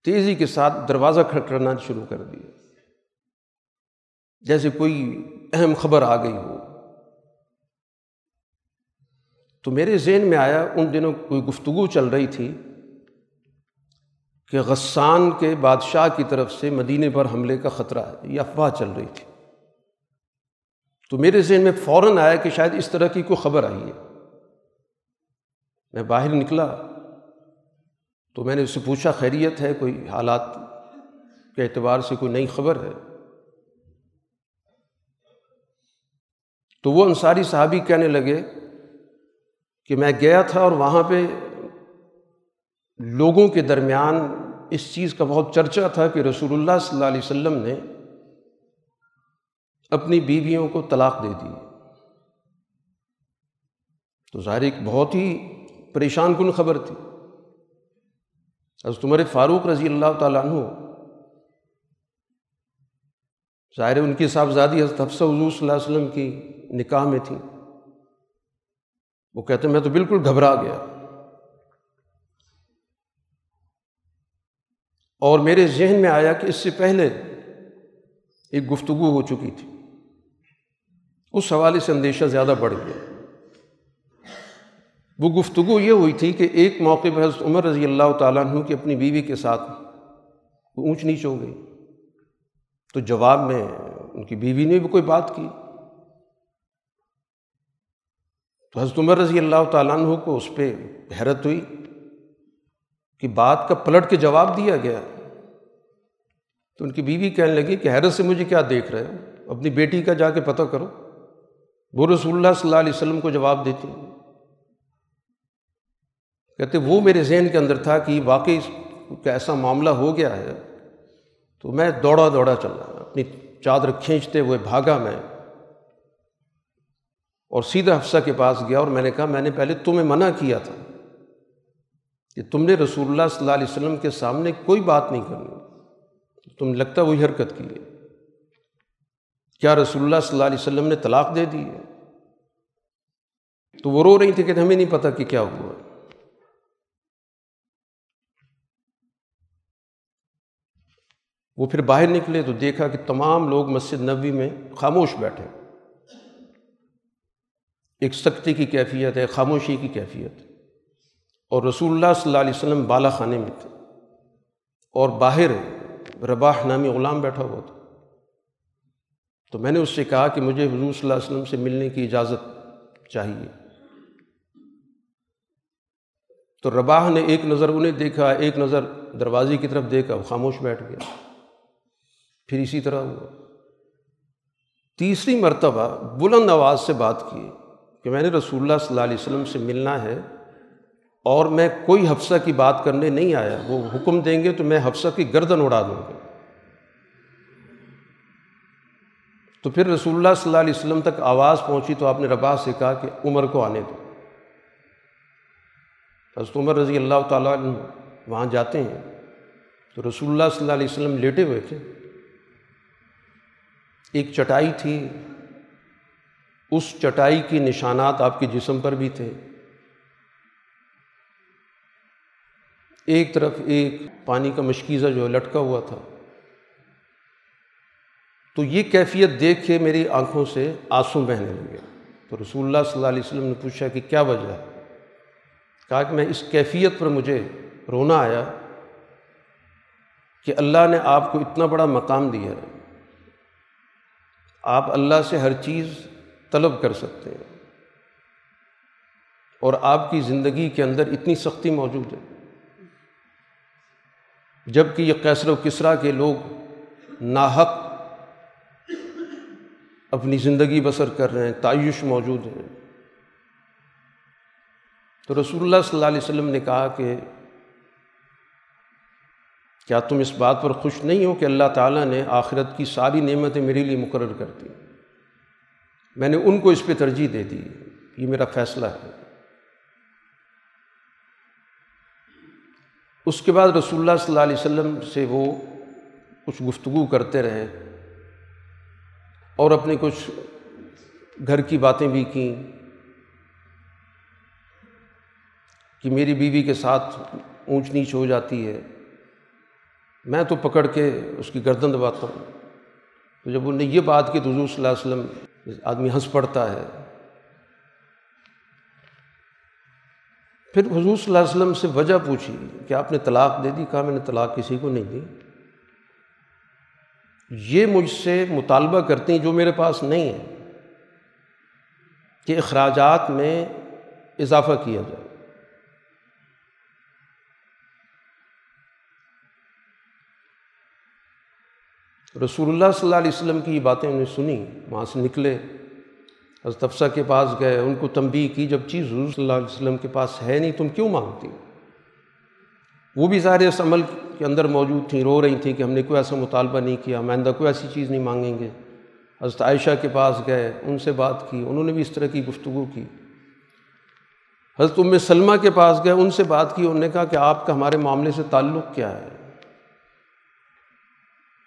تیزی کے ساتھ دروازہ کھٹکنا شروع کر دیا۔ جیسے کوئی اہم خبر آ گئی ہو۔ تو میرے ذہن میں آیا، ان دنوں کوئی گفتگو چل رہی تھی۔ کہ غسان کے بادشاہ کی طرف سے مدینے پر حملے کا خطرہ ہے، یہ افواہ چل رہی تھی۔ تو میرے ذہن میں فوراً آیا کہ شاید اس طرح کی کوئی خبر آئی ہے۔ میں باہر نکلا تو میں نے اس سے پوچھا، خیریت ہے؟ کوئی حالات کے اعتبار سے کوئی نئی خبر ہے؟ تو وہ انصاری صحابی کہنے لگے کہ میں گیا تھا اور وہاں پہ لوگوں کے درمیان اس چیز کا بہت چرچا تھا کہ رسول اللہ صلی اللہ علیہ وسلم نے اپنی بیویوں کو طلاق دے دی۔ تو ظاہر ایک بہت ہی پریشان کن خبر تھی۔ حضرت عمر فاروق رضی اللہ تعالیٰ عنہ، ظاہر ان کی صاحبزادی حضرت حفصہ حضور صلی اللہ علیہ وسلم کی نکاح میں تھی۔ وہ کہتے میں تو بالکل گھبرا گیا۔ اور میرے ذہن میں آیا کہ اس سے پہلے ایک گفتگو ہو چکی تھی۔ اس حوالے سے اندیشہ زیادہ بڑھ گیا۔ وہ گفتگو یہ ہوئی تھی کہ ایک موقع پہ حضرت عمر رضی اللہ تعالیٰ عنہ کی اپنی بیوی کے ساتھ اونچ نیچ ہو گئی۔ تو جواب میں ان کی بیوی نے بھی کوئی بات کی۔ تو حضرت عمر رضی اللہ تعالیٰ عنہ کو اس پہ حیرت ہوئی۔ کہ بات کا پلٹ کے جواب دیا گیا۔ تو ان کی بیوی کہنے لگی کہ حیرت سے مجھے کیا دیکھ رہے ہو؟ اپنی بیٹی کا جا کے پتہ کرو۔ وہ رسول اللہ صلی اللہ علیہ وسلم کو جواب دیتی کہتے وہ میرے ذہن کے اندر تھا کہ واقعی کا ایسا معاملہ ہو گیا ہے۔ تو میں دوڑا دوڑا چل رہا اپنی چادر کھینچتے ہوئے بھاگا میں۔ اور سیدھا حفصہ کے پاس گیا اور میں نے کہا، میں نے پہلے تمہیں منع کیا تھا۔ کہ تم نے رسول اللہ صلی اللہ علیہ وسلم کے سامنے کوئی بات نہیں کرنی۔ تم لگتا وہی حرکت کی ہے۔ کیا رسول اللہ صلی اللہ علیہ وسلم نے طلاق دے دی ہے؟ تو وہ رو رہی تھی کہ ہمیں نہیں پتہ کہ کیا ہوا۔ وہ پھر باہر نکلے تو دیکھا کہ تمام لوگ مسجد نبوی میں خاموش بیٹھے۔ ایک سختی کی کیفیت ہے خاموشی کی کیفیت۔ اور رسول اللہ صلی اللہ علیہ وسلم بالا خانے میں تھے۔ اور باہر رباح نامی غلام بیٹھا ہوا تھا۔ تو میں نے اس سے کہا کہ مجھے حضور صلی اللہ علیہ وسلم سے ملنے کی اجازت چاہیے۔ تو رباح نے ایک نظر انہیں دیکھا، ایک نظر دروازے کی طرف دیکھا، وہ خاموش بیٹھ گیا۔ پھر اسی طرح ہوا۔ تیسری مرتبہ بلند آواز سے بات کی کہ میں نے رسول اللہ صلی اللہ علیہ وسلم سے ملنا ہے۔ اور میں کوئی حفصہ کی بات کرنے نہیں آیا، وہ حکم دیں گے تو میں حفصہ کی گردن اڑا دوں گا۔ تو پھر رسول اللہ صلی اللہ علیہ وسلم تک آواز پہنچی تو آپ نے ربا سے کہا کہ عمر کو آنے دو۔ حضرت عمر رضی اللہ تعالیٰ وہاں جاتے ہیں۔ تو رسول اللہ صلی اللہ علیہ وسلم لیٹے ہوئے تھے۔ ایک چٹائی تھی۔ اس چٹائی کی نشانات آپ کے جسم پر بھی تھے۔ ایک طرف ایک پانی کا مشکیزہ جو ہے لٹکا ہوا تھا۔ تو یہ کیفیت دیکھ کے میری آنکھوں سے آنسو بہنے لگے۔ تو رسول اللہ صلی اللہ علیہ وسلم نے پوچھا کہ کیا وجہ ہے؟ کہا کہ میں اس کیفیت پر مجھے رونا آیا کہ اللہ نے آپ کو اتنا بڑا مقام دیا ہے۔ آپ اللہ سے ہر چیز طلب کر سکتے ہیں۔ اور آپ کی زندگی کے اندر اتنی سختی موجود ہے۔ جبکہ یہ کیسر و کسرا کے لوگ ناحق اپنی زندگی بسر کر رہے ہیں، تعیش موجود ہیں۔ تو رسول اللہ صلی اللہ علیہ وسلم نے کہا کہ کیا تم اس بات پر خوش نہیں ہو کہ اللہ تعالیٰ نے آخرت کی ساری نعمتیں میرے لیے مقرر کر دی میں نے ان کو اس پہ ترجیح دے دی، یہ میرا فیصلہ ہے۔ اس کے بعد رسول اللہ صلی اللہ علیہ وسلم سے وہ کچھ گفتگو کرتے رہے اور اپنے کچھ گھر کی باتیں بھی کیں کہ میری بیوی کے ساتھ اونچ نیچ ہو جاتی ہے، میں تو پکڑ کے اس کی گردن دباتا ہوں۔ تو جب انہوں نے یہ بات کی تو حضور صلی اللہ علیہ وسلم، آدمی ہنس پڑتا ہے۔ پھر حضور صلی اللہ علیہ وسلم سے وجہ پوچھی کہ آپ نے طلاق دے دی، کہا میں نے طلاق کسی کو نہیں دی۔ یہ مجھ سے مطالبہ کرتی ہیں جو میرے پاس نہیں ہے کہ اخراجات میں اضافہ کیا جائے۔ رسول اللہ صلی اللہ علیہ وسلم کی یہ باتیں انہیں سنی، وہاں سے نکلے۔ حضرت افسہ کے پاس گئے، ان کو تنبیہ کی، جب چیز حضور صلی اللہ علیہ وسلم کے پاس ہے نہیں، تم کیوں مانگتی وہ بھی ظاہر اس عمل کے اندر موجود تھیں، رو رہی تھیں کہ ہم نے کوئی ایسا مطالبہ نہیں کیا آئندہ کوئی ایسی چیز نہیں مانگیں گے۔ حضرت عائشہ کے پاس گئے، ان سے بات کی، انہوں نے بھی اس طرح کی گفتگو کی۔ حضرت ام سلمہ کے پاس گئے، ان سے بات کی، انہوں نے کہا کہ آپ کا ہمارے معاملے سے تعلق کیا ہے؟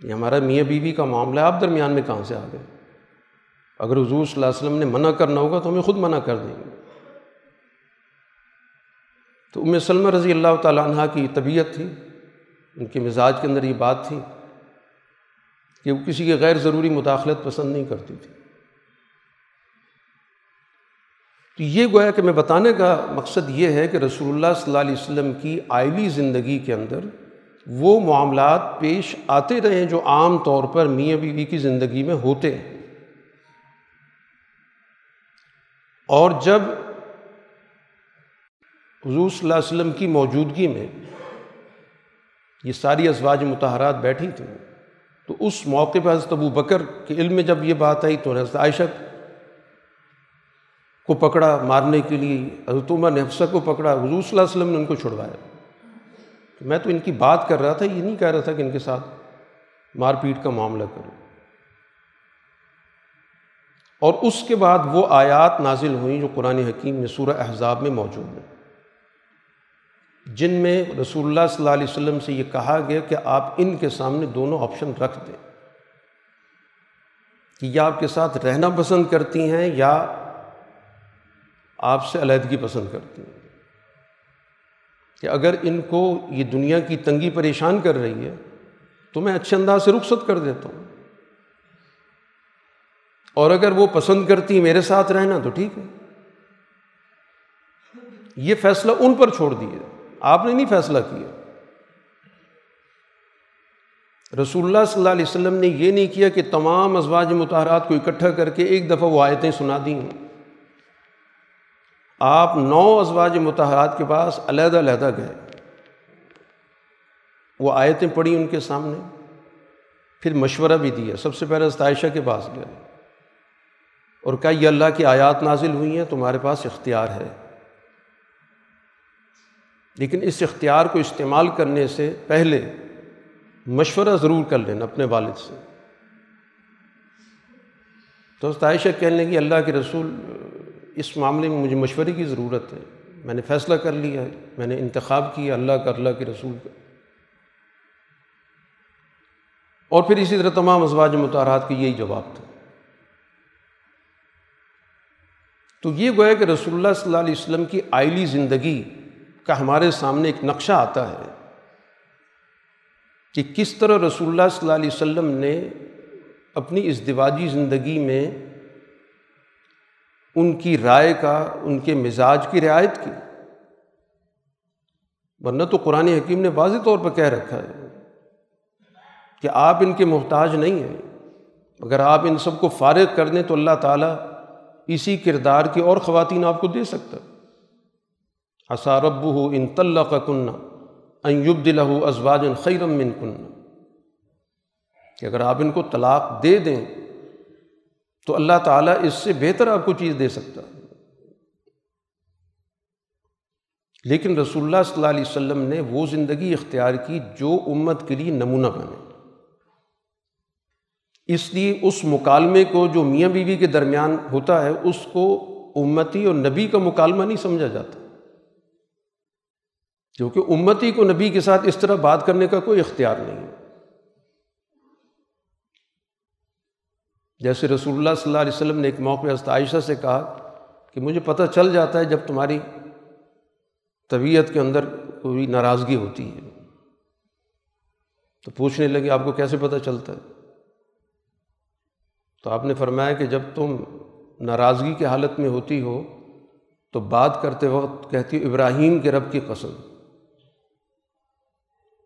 یہ ہمارا میاں بیوی کا معاملہ ہے، آپ درمیان میں کہاں سے آ گئے؟ اگر حضور صلی اللہ علیہ وسلم نے منع کرنا ہوگا تو ہمیں خود منع کر دیں گے۔ تو ام سلمہ رضی اللہ تعالیٰ عنہ کی طبیعت تھی، ان کے مزاج کے اندر یہ بات تھی کہ وہ کسی کے غیر ضروری مداخلت پسند نہیں کرتی تھی۔ تو یہ گویا کہ میں بتانے کا مقصد یہ ہے کہ رسول اللہ صلی اللہ علیہ وسلم کی آئلی زندگی کے اندر وہ معاملات پیش آتے رہے جو عام طور پر میاں بیوی کی زندگی میں ہوتے ہیں۔ اور جب حضور صلی اللہ علیہ وسلم کی موجودگی میں یہ ساری ازواج متحرات بیٹھی تھیں، تو اس موقع پہ حضرت ابو بکر کے علم میں جب یہ بات آئی تو حضرت عائشہ کو پکڑا مارنے کے لیے، حضرت عمر نے حفصہ کو پکڑا، حضور صلی اللہ علیہ وسلم نے ان کو چھڑوایا۔ میں تو ان کی بات کر رہا تھا، یہ نہیں کہہ رہا تھا کہ ان کے ساتھ مار پیٹ کا معاملہ کروں۔ اور اس کے بعد وہ آیات نازل ہوئیں جو قرآن حکیم میں سورہ احزاب میں موجود ہیں۔ جن میں رسول اللہ صلی اللہ علیہ وسلم سے یہ کہا گیا کہ آپ ان کے سامنے دونوں آپشن رکھ دیں۔ کہ یا آپ کے ساتھ رہنا پسند کرتی ہیں یا آپ سے علیحدگی پسند کرتی ہیں۔ کہ اگر ان کو یہ دنیا کی تنگی پریشان کر رہی ہے تو میں اچھے انداز سے رخصت کر دیتا ہوں۔ اور اگر وہ پسند کرتی میرے ساتھ رہنا تو ٹھیک ہے۔ یہ فیصلہ ان پر چھوڑ دیے۔ آپ نے نہیں فیصلہ کیا۔ رسول اللہ صلی اللہ علیہ وسلم نے یہ نہیں کیا کہ تمام ازواج متحرات کو اکٹھا کر کے ایک دفعہ وہ آیتیں سنا دی ہیں۔ آپ نو ازواج متحرات کے پاس علیحدہ علیحدہ گئے۔ وہ آیتیں پڑھی ان کے سامنے۔ پھر مشورہ بھی دیا۔ سب سے پہلے عائشہ کے پاس گئے۔ اور کہا، یہ اللہ کی آیات نازل ہوئی ہیں، تمہارے پاس اختیار ہے۔ لیکن اس اختیار کو استعمال کرنے سے پہلے مشورہ ضرور کر لینا اپنے والد سے۔ تو عائشہ کہنے لگی اللہ کے رسول، اس معاملے میں مجھے مشورے کی ضرورت ہے۔ میں نے فیصلہ کر لیا ہے، میں نے انتخاب کیا اللہ کا، اللہ کے رسول کا۔ اور پھر اسی طرح تمام ازواج متحرات کے یہی جواب تھا تو یہ گویا کہ رسول اللہ صلی اللہ علیہ وسلم کی آئلی زندگی کا ہمارے سامنے ایک نقشہ آتا ہے کہ کس طرح رسول اللہ صلی اللہ علیہ وسلم نے اپنی اس زندگی میں ان کی رائے کا، ان کے مزاج کی رعایت کی۔ ورنہ تو قرآن حکیم نے واضح طور پر کہہ رکھا ہے کہ آپ ان کے محتاج نہیں ہیں۔ اگر آپ ان سب کو فارغ کر دیں تو اللہ تعالیٰ اسی کردار کی اور خواتین آپ کو دے سکتا اسارب ہو ان طلّہ کا کنہ ایوب دلہ ازواج خیرم من کنہ کہ اگر آپ ان کو طلاق دے دیں، تو اللہ تعالیٰ اس سے بہتر آپ کو چیز دے سکتا لیکن رسول اللہ صلی اللہ علیہ وسلم نے وہ زندگی اختیار کی جو امت کے لیے نمونہ بنے۔ اس لیے اس مکالمے کو جو میاں بیوی کے درمیان ہوتا ہے، اس کو امتی اور نبی کا مکالمہ نہیں سمجھا جاتا۔ کیونکہ امتی کو نبی کے ساتھ اس طرح بات کرنے کا کوئی اختیار نہیں ہے۔ جیسے رسول اللہ صلی اللہ علیہ وسلم نے ایک موقع عائشہ سے کہا کہ مجھے پتہ چل جاتا ہے جب تمہاری طبیعت کے اندر کوئی ناراضگی ہوتی ہے۔ تو پوچھنے لگے، آپ کو کیسے پتہ چلتا ہے؟ تو آپ نے فرمایا کہ جب تم ناراضگی کی حالت میں ہوتی ہو تو بات کرتے وقت کہتی ہو ابراہیم کے رب کی قسم۔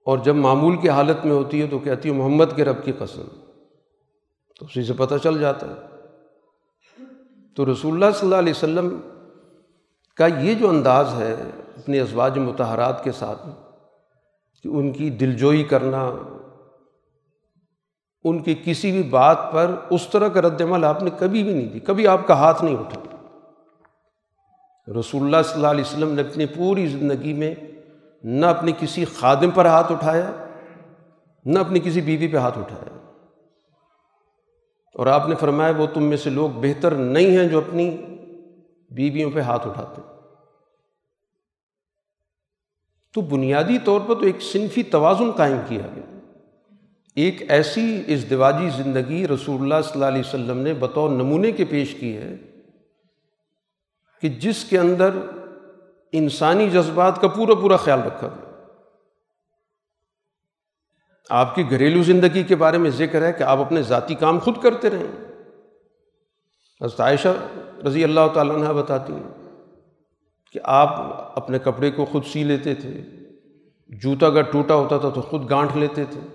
اور جب معمول کی حالت میں ہوتی ہے تو کہتی ہو محمد کے رب کی قسم۔ تو اسی سے پتہ چل جاتا ہے۔ تو رسول اللہ صلی اللہ علیہ وسلم کا یہ جو انداز ہے اپنے ازواج متحرات کے ساتھ کہ ان کی دلجوئی کرنا ان کی کسی بھی بات پر اس طرح کا رد عمل آپ نے کبھی بھی نہیں دی، کبھی آپ کا ہاتھ نہیں اٹھا۔ رسول اللہ صلی اللہ علیہ وسلم نے اپنی پوری زندگی میں نہ اپنی کسی خادم پر ہاتھ اٹھایا، نہ اپنی کسی بیوی پہ ہاتھ اٹھایا۔ اور آپ نے فرمایا، وہ تم میں سے لوگ بہتر نہیں ہیں جو اپنی بیویوں پہ ہاتھ اٹھاتے۔ تو بنیادی طور پر تو ایک صنفی توازن قائم کیا گیا۔ ایک ایسی اس دیواجی زندگی رسول اللہ صلی اللہ علیہ وسلم نے بطور نمونے کے پیش کی ہے کہ جس کے اندر انسانی جذبات کا پورا پورا خیال رکھا گیا۔ آپ کی گھریلو زندگی کے بارے میں ذکر ہے کہ آپ اپنے ذاتی کام خود کرتے رہیں۔ حضرت عائشہ رضی اللہ تعالیٰ عنہ بتاتی ہیں کہ آپ اپنے کپڑے کو خود سی لیتے تھے، جوتا اگر ٹوٹا ہوتا تھا تو خود گانٹھ لیتے تھے۔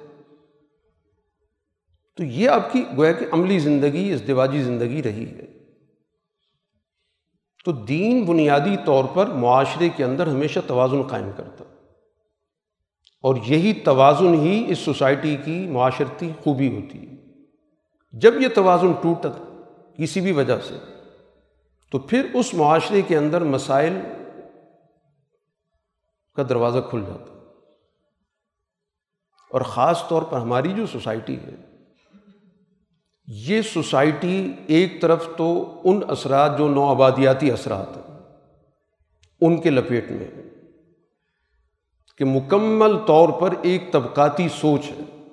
تو یہ آپ کی گویا کہ عملی زندگی اس زندگی رہی ہے۔ تو دین بنیادی طور پر معاشرے کے اندر ہمیشہ توازن قائم کرتا۔ اور یہی توازن ہی اس سوسائٹی کی معاشرتی خوبی ہوتی ہے۔ جب یہ توازن ٹوٹا کسی بھی وجہ سے، تو پھر اس معاشرے کے اندر مسائل کا دروازہ کھل جاتا۔ اور خاص طور پر ہماری جو سوسائٹی ہے یہ سوسائٹی ایک طرف تو ان اثرات جو نو آبادیاتی اثرات ہیں، ان کے لپیٹ میں کہ مکمل طور پر ایک طبقاتی سوچ ہے۔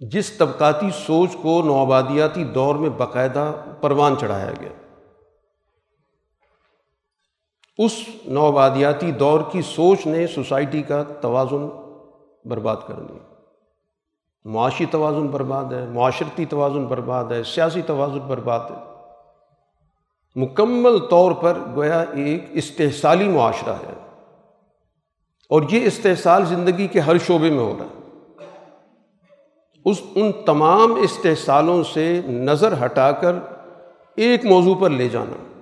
جس طبقاتی سوچ کو نوآبادیاتی دور میں باقاعدہ پروان چڑھایا گیا۔ اس نوآبادیاتی دور کی سوچ نے سوسائٹی کا توازن برباد کر دیا معاشی توازن برباد ہے، معاشرتی توازن برباد ہے، سیاسی توازن برباد ہے۔ مکمل طور پر گویا ایک استحصالی معاشرہ ہے۔ اور یہ استحصال زندگی کے ہر شعبے میں ہو رہا ہے۔ اس ان تمام استحصالوں سے نظر ہٹا کر ایک موضوع پر لے جانا۔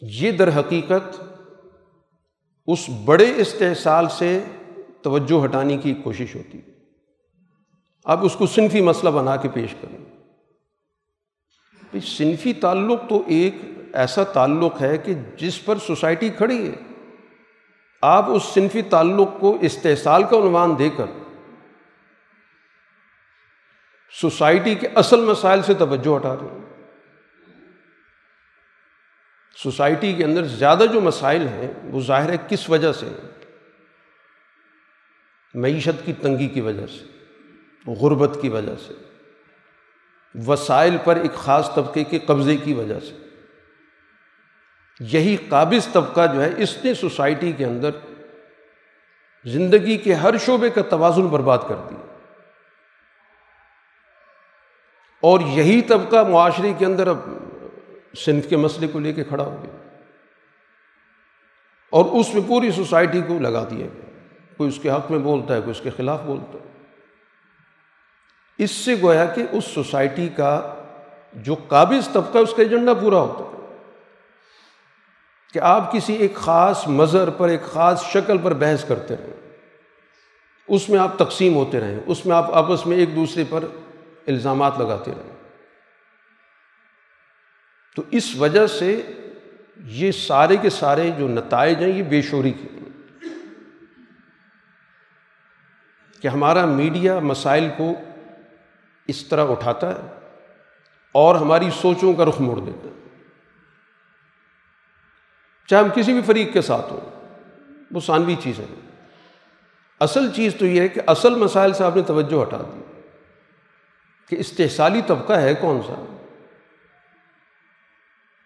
یہ در حقیقت اس بڑے استحصال سے توجہ ہٹانے کی کوشش ہوتی۔ آپ اس کو صنفی مسئلہ بنا کے پیش کریں۔ صنفی تعلق تو ایک ایسا تعلق ہے کہ جس پر سوسائٹی کھڑی ہے۔ آپ اس صنفی تعلق کو استحصال کا عنوان دے کر سوسائٹی کے اصل مسائل سے توجہ ہٹا رہے ہیں سوسائٹی کے اندر زیادہ جو مسائل ہیں، وہ ظاہر ہے کس وجہ سے معیشت کی تنگی کی وجہ سے، غربت کی وجہ سے، وسائل پر ایک خاص طبقے کے قبضے کی وجہ سے۔ یہی قابض طبقہ جو ہے، اس نے سوسائٹی کے اندر زندگی کے ہر شعبے کا توازن برباد کر دیا۔ اور یہی طبقہ معاشرے کے اندر اب صنف کے مسئلے کو لے کے کھڑا ہو گیا۔ اور اس میں پوری سوسائٹی کو لگا دیا گیا۔ کوئی اس کے حق میں بولتا ہے، کوئی اس کے خلاف بولتا ہے۔ اس سے گویا کہ اس سوسائٹی کا جو قابض طبقہ اس کا ایجنڈا پورا ہوتا ہے۔ کہ آپ کسی ایک خاص مظہر پر، ایک خاص شکل پر بحث کرتے رہیں۔ اس میں آپ تقسیم ہوتے رہیں۔ اس میں آپ آپس میں ایک دوسرے پر الزامات لگاتے رہیں۔ تو اس وجہ سے یہ سارے کے سارے جو نتائج ہیں، یہ بے شوری کے کہ ہمارا میڈیا مسائل کو اس طرح اٹھاتا ہے اور ہماری سوچوں کا رخ موڑ دیتا ہے۔ چاہے ہم کسی بھی فریق کے ساتھ ہوں، وہ ثانوی چیز ہے۔ اصل چیز تو یہ ہے کہ اصل مسائل سے آپ نے توجہ ہٹا دی کہ استحصالی طبقہ ہے کون سا۔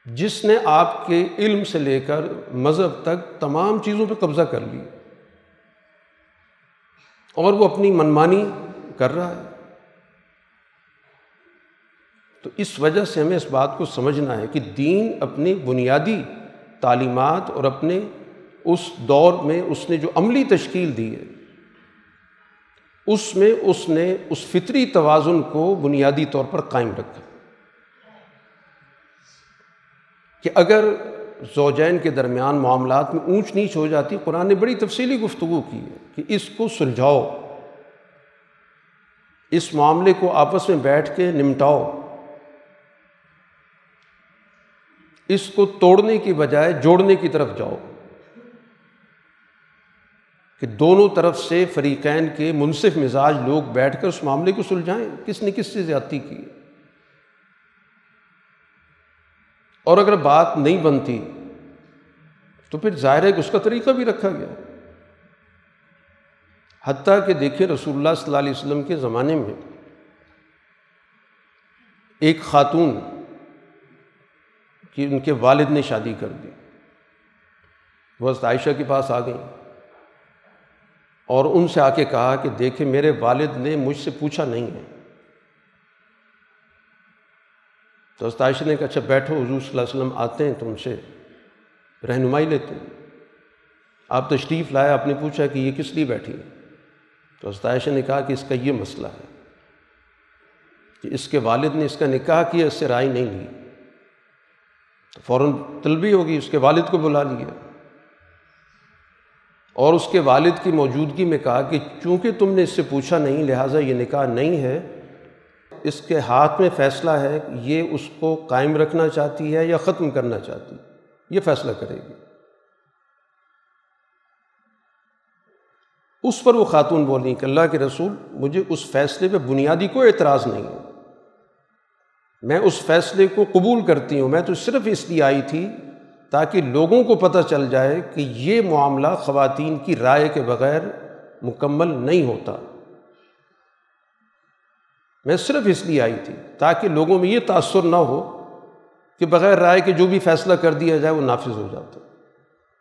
جس نے آپ کے علم سے لے کر مذہب تک تمام چیزوں پہ قبضہ کر لی۔ اور وہ اپنی منمانی کر رہا ہے۔ تو اس وجہ سے ہمیں اس بات کو سمجھنا ہے کہ دین اپنی بنیادی تعلیمات اور اپنے اس دور میں اس نے جو عملی تشکیل دی ہے، اس میں اس نے اس فطری توازن کو بنیادی طور پر قائم رکھا۔ کہ اگر زوجین کے درمیان معاملات میں اونچ نیچ ہو جاتی، قرآن نے بڑی تفصیلی گفتگو کی ہے۔ کہ اس کو سلجھاؤ اس معاملے کو آپس میں بیٹھ کے نمٹاؤ۔ اس کو توڑنے کی بجائے جوڑنے کی طرف جاؤ۔ کہ دونوں طرف سے فریقین کے منصف مزاج لوگ بیٹھ کر اس معاملے کو سلجھائیں۔ کس نے کس سے زیادتی کی؟ اور اگر بات نہیں بنتی تو پھر ظاہر ہے کہ اس کا طریقہ بھی رکھا گیا۔ حتیٰ کہ دیکھیں رسول اللہ صلی اللہ علیہ وسلم کے زمانے میں ایک خاتون کہ ان کے والد نے شادی کر دی۔ وہ عائشہ کے پاس آ گئیں۔ اور ان سے آ کے کہا کہ دیکھیں میرے والد نے مجھ سے پوچھا نہیں ہے۔ تو عائشہ نے کہا اچھا بیٹھو، حضور صلی اللہ علیہ وسلم آتے ہیں تو ان سے، رہنمائی لیتے ہیں۔ آپ تشریف لائے، آپ نے پوچھا کہ یہ کس لیے بیٹھی ہے تو عائشہ نے کہا کہ اس کا یہ مسئلہ ہے کہ اس کے والد نے اس کا نکاح کیا، اس سے رائے نہیں لی۔ تو فوراً طلبی ہوگی اس کے والد کو بلا لیا۔ اور اس کے والد کی موجودگی میں کہا کہ چونکہ تم نے اس سے پوچھا نہیں، لہٰذا یہ نکاح نہیں ہے، اس کے ہاتھ میں فیصلہ ہے یہ اس کو قائم رکھنا چاہتی ہے یا ختم کرنا چاہتی ہے، یہ فیصلہ کرے گی۔ اس پر وہ خاتون بولی کہ اللہ کے رسول، مجھے اس فیصلے پہ بنیادی کوئی اعتراض نہیں ہے۔ میں اس فیصلے کو قبول کرتی ہوں، میں تو صرف اس لیے آئی تھی تاکہ لوگوں کو پتہ چل جائے کہ یہ معاملہ خواتین کی رائے کے بغیر مکمل نہیں ہوتا۔ میں صرف اس لیے آئی تھی تاکہ لوگوں میں یہ تأثر نہ ہو کہ بغیر رائے کے جو بھی فیصلہ کر دیا جائے وہ نافذ ہو جاتا۔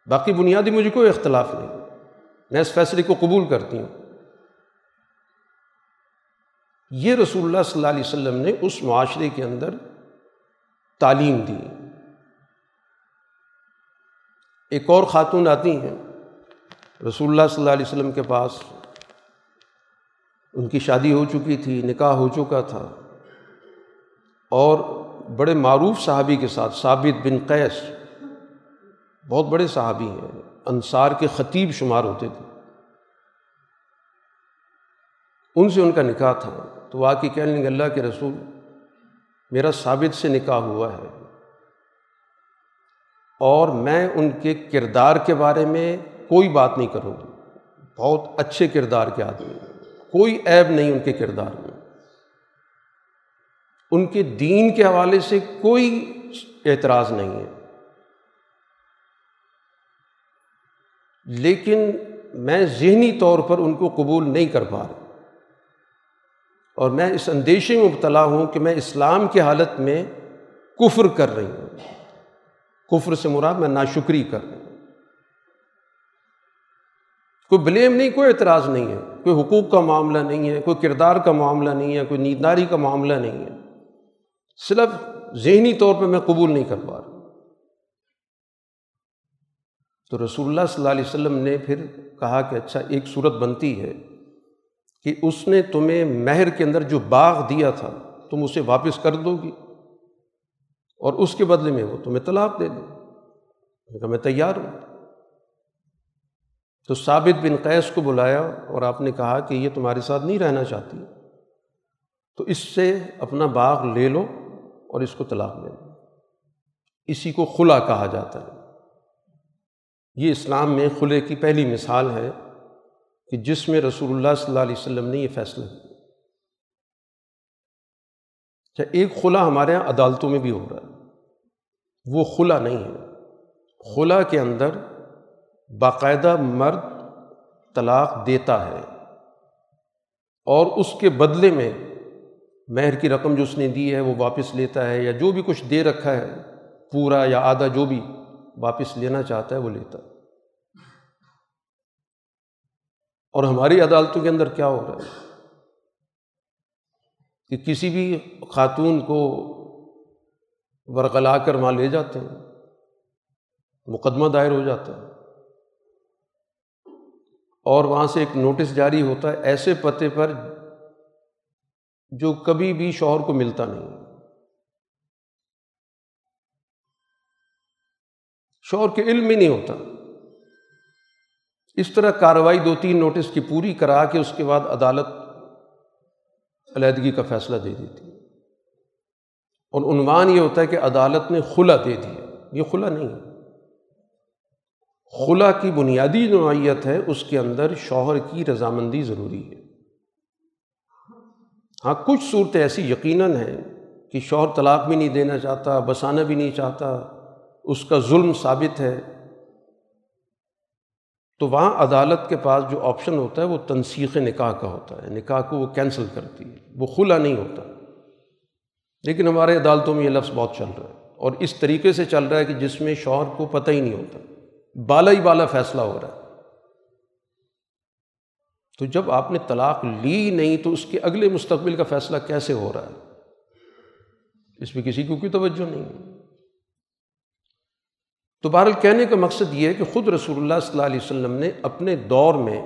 باقی بنیادی مجھے کوئی اختلاف نہیں۔ میں اس فیصلے کو قبول کرتی ہوں۔ یہ رسول اللہ صلی اللہ علیہ وسلم نے اس معاشرے کے اندر تعلیم دی۔ ایک اور خاتون آتی ہیں۔ رسول اللہ صلی اللہ علیہ وسلم کے پاس ان کی شادی ہو چکی تھی، نکاح ہو چکا تھا۔ اور بڑے معروف صحابی کے ساتھ، ثابت بن قیس، بہت بڑے صحابی ہیں۔ انصار کے خطیب شمار ہوتے تھے۔ ان سے ان کا نکاح تھا۔ تو واقعی کہنے لگے، اللہ کے رسول، میرا ثابت سے نکاح ہوا ہے۔ اور میں ان کے کردار کے بارے میں کوئی بات نہیں کروں گی بہت اچھے کردار کے آدمی کوئی عیب نہیں ان کے کردار میں۔ ان کے دین کے حوالے سے کوئی اعتراض نہیں ہے۔ لیکن میں ذہنی طور پر ان کو قبول نہیں کر پا رہا۔ اور میں اس اندیشے میں مبتلا ہوں کہ میں اسلام کی حالت میں کفر کر رہی ہوں۔ کفر سے مراد میں ناشکری کر رہی ہوں۔ کوئی بلیم نہیں، کوئی اعتراض نہیں ہے۔ کوئی حقوق کا معاملہ نہیں ہے، کوئی کردار کا معاملہ نہیں ہے، کوئی نینداری کا معاملہ نہیں ہے۔ صرف ذہنی طور پہ میں قبول نہیں کر پا رہا۔ تو رسول اللہ صلی اللہ علیہ وسلم نے پھر کہا کہ اچھا ایک صورت بنتی ہے کہ اس نے تمہیں مہر کے اندر جو باغ دیا تھا، تم اسے واپس کر دو گی۔ اور اس کے بدلے میں وہ تمہیں طلاق دے دے۔ میں تیار ہوں۔ تو ثابت بن قیس کو بلایا اور آپ نے کہا کہ یہ تمہارے ساتھ نہیں رہنا چاہتی۔ تو اس سے اپنا باغ لے لو اور اس کو طلاق دے دو۔ اسی کو خلا کہا جاتا ہے۔ یہ اسلام میں خلے کی پہلی مثال ہے کہ جس میں رسول اللہ صلی اللہ علیہ وسلم نے یہ فیصلہ کیا۔ اچھا ایک خلا ہمارے یہاں عدالتوں میں بھی ہو رہا ہے۔ وہ خلا نہیں ہے۔ خلا کے اندر باقاعدہ مرد طلاق دیتا ہے اور اس کے بدلے میں مہر کی رقم جو اس نے دی ہے وہ واپس لیتا ہے یا جو بھی کچھ دے رکھا ہے، پورا یا آدھا جو بھی۔ واپس لینا چاہتا ہے، وہ لیتا ہے۔ اور ہماری عدالتوں کے اندر کیا ہو رہا ہے؟ کہ کسی بھی خاتون کو ورغلا کر وہاں لے جاتے ہیں، مقدمہ دائر ہو جاتا ہے۔ اور وہاں سے ایک نوٹس جاری ہوتا ہے، ایسے پتے پر جو کبھی بھی شوہر کو ملتا نہیں۔ شوہر کے علم میں نہیں ہوتا۔ اس طرح کارروائی دو تین نوٹس کی پوری کرا کے اس کے بعد عدالت علیحدگی کا فیصلہ دے دیتی۔ اور عنوان یہ ہوتا ہے کہ عدالت نے خلا دے دیا۔ یہ خلا نہیں ہے۔ خلا کی بنیادی نوعیت ہے اس کے اندر شوہر کی رضامندی ضروری ہے۔ ہاں کچھ صورتیں ایسی یقیناً ہیں کہ شوہر طلاق بھی نہیں دینا چاہتا بسانا بھی نہیں چاہتا۔ اس کا ظلم ثابت ہے، تو وہاں عدالت کے پاس جو آپشن ہوتا ہے وہ تنسیق نکاح کا ہوتا ہے۔ نکاح کو وہ کینسل کرتی ہے، وہ خلا نہیں ہوتا۔ لیکن ہمارے عدالتوں میں یہ لفظ بہت چل رہا ہے اور اس طریقے سے چل رہا ہے کہ جس میں شوہر کو پتہ ہی نہیں ہوتا۔ بالا ہی بالا فیصلہ ہو رہا ہے۔ تو جب آپ نے طلاق لی نہیں تو اس کے اگلے مستقبل کا فیصلہ کیسے ہو رہا ہے؟ اس میں کسی کو کوئی توجہ نہیں تو بہرحال کہنے کا مقصد یہ ہے کہ خود رسول اللہ صلی اللہ علیہ وسلم نے اپنے دور میں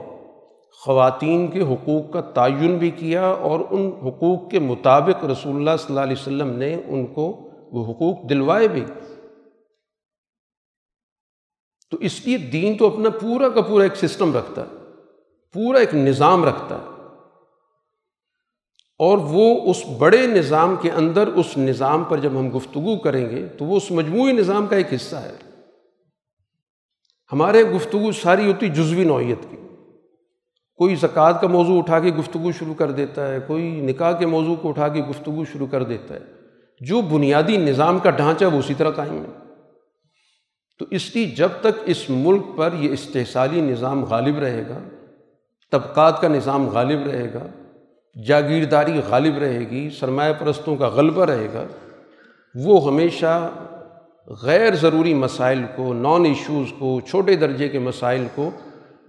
خواتین کے حقوق کا تعین بھی کیا اور ان حقوق کے مطابق رسول اللہ صلی اللہ علیہ وسلم نے ان کو وہ حقوق دلوائے بھی۔ تو اس لیے دین تو اپنا پورا کا پورا ایک سسٹم رکھتا ہے، پورا ایک نظام رکھتا ہے۔ اور وہ اس بڑے نظام کے اندر، اس نظام پر جب ہم گفتگو کریں گے تو وہ اس مجموعی نظام کا ایک حصہ ہے۔ ہمارے گفتگو ساری ہوتی جزوی نوعیت کی۔ کوئی زکوٰۃ کا موضوع اٹھا کے گفتگو شروع کر دیتا ہے، کوئی نکاح کے موضوع کو اٹھا کے گفتگو شروع کر دیتا ہے۔ جو بنیادی نظام کا ڈھانچہ وہ اسی طرح قائم ہے۔ تو اس لیے جب تک اس ملک پر یہ استحصالی نظام غالب رہے گا، طبقات کا نظام غالب رہے گا، جاگیرداری غالب رہے گی، سرمایہ پرستوں کا غلبہ رہے گا، وہ ہمیشہ غیر ضروری مسائل کو نان ایشوز کو، چھوٹے درجے کے مسائل کو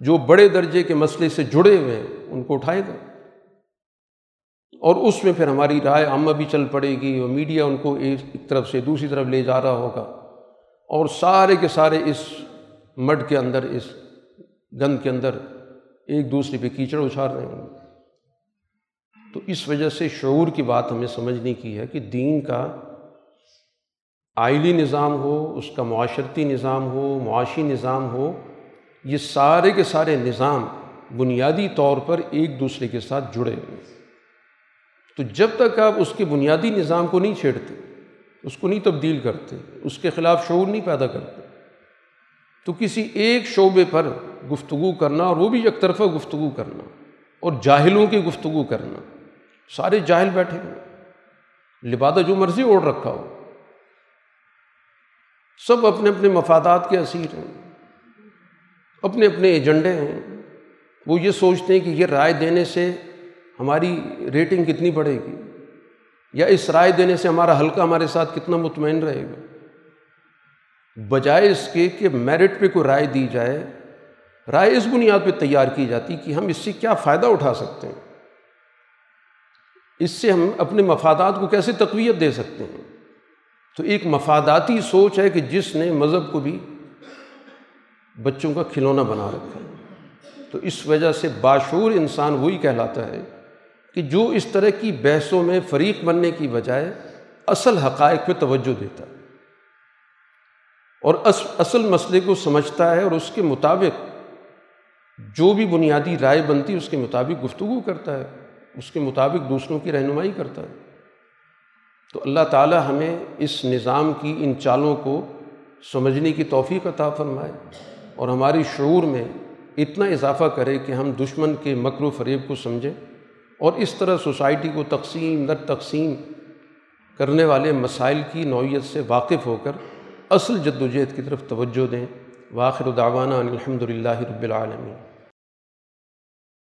جو بڑے درجے کے مسئلے سے جڑے ہوئے ہیں، ان کو اٹھائے گا۔ اور اس میں پھر ہماری رائے عامہ بھی چل پڑے گی اور میڈیا ان کو ایک طرف سے دوسری طرف لے جا رہا ہوگا۔ اور سارے کے سارے اس مڈ کے اندر، اس گند کے اندر ایک دوسرے پہ کیچڑ اچھال رہے ہوں۔ گے تو اس وجہ سے شعور کی بات ہمیں سمجھنے کی ہے کہ دین کا آئلی نظام ہو، اس کا معاشرتی نظام ہو، معاشی نظام ہو، یہ سارے کے سارے نظام بنیادی طور پر ایک دوسرے کے ساتھ جڑے ہوئے تو جب تک آپ اس کے بنیادی نظام کو نہیں چھیڑتے، اس کو نہیں تبدیل کرتے، اس کے خلاف شعور نہیں پیدا کرتے، تو کسی ایک شعبے پر گفتگو کرنا اور وہ بھی یک طرفہ گفتگو کرنا اور جاہلوں کی گفتگو کرنا، سارے جاہل بیٹھے ہوئے لبادہ جو مرضی اوڑھ رکھا ہو سب اپنے اپنے مفادات کے اسیر ہیں، اپنے اپنے ایجنڈے ہیں۔ وہ یہ سوچتے ہیں کہ یہ رائے دینے سے ہماری ریٹنگ کتنی بڑھے گی، یا اس رائے دینے سے ہمارا حلقہ ہمارے ساتھ کتنا مطمئن رہے گا۔ بجائے اس کے کہ میرٹ پہ کوئی رائے دی جائے، رائے اس بنیاد پہ تیار کی جاتی کہ ہم اس سے کیا فائدہ اٹھا سکتے ہیں۔ اس سے ہم اپنے مفادات کو کیسے تقویت دے سکتے ہیں۔ تو ایک مفاداتی سوچ ہے کہ جس نے مذہب کو بھی بچوں کا کھلونا بنا رکھا ہے۔ تو اس وجہ سے باشور انسان وہی کہلاتا ہے کہ جو اس طرح کی بحثوں میں فریق بننے کی بجائے اصل حقائق پہ توجہ دیتا ہے۔ اور اصل مسئلے کو سمجھتا ہے اور اس کے مطابق جو بھی بنیادی رائے بنتی ہے، اس کے مطابق گفتگو کرتا ہے، اس کے مطابق دوسروں کی رہنمائی کرتا ہے۔ تو اللہ تعالیٰ ہمیں اس نظام کی ان چالوں کو سمجھنے کی توفیق عطا فرمائے اور ہماری شعور میں اتنا اضافہ کرے کہ ہم دشمن کے مکر و فریب کو سمجھیں اور اس طرح سوسائٹی کو تقسیم در تقسیم کرنے والے مسائل کی نوعیت سے واقف ہو کر اصل جد و جہد کی طرف توجہ دیں۔ واخر دعوانا الحمد للہ رب العالمین۔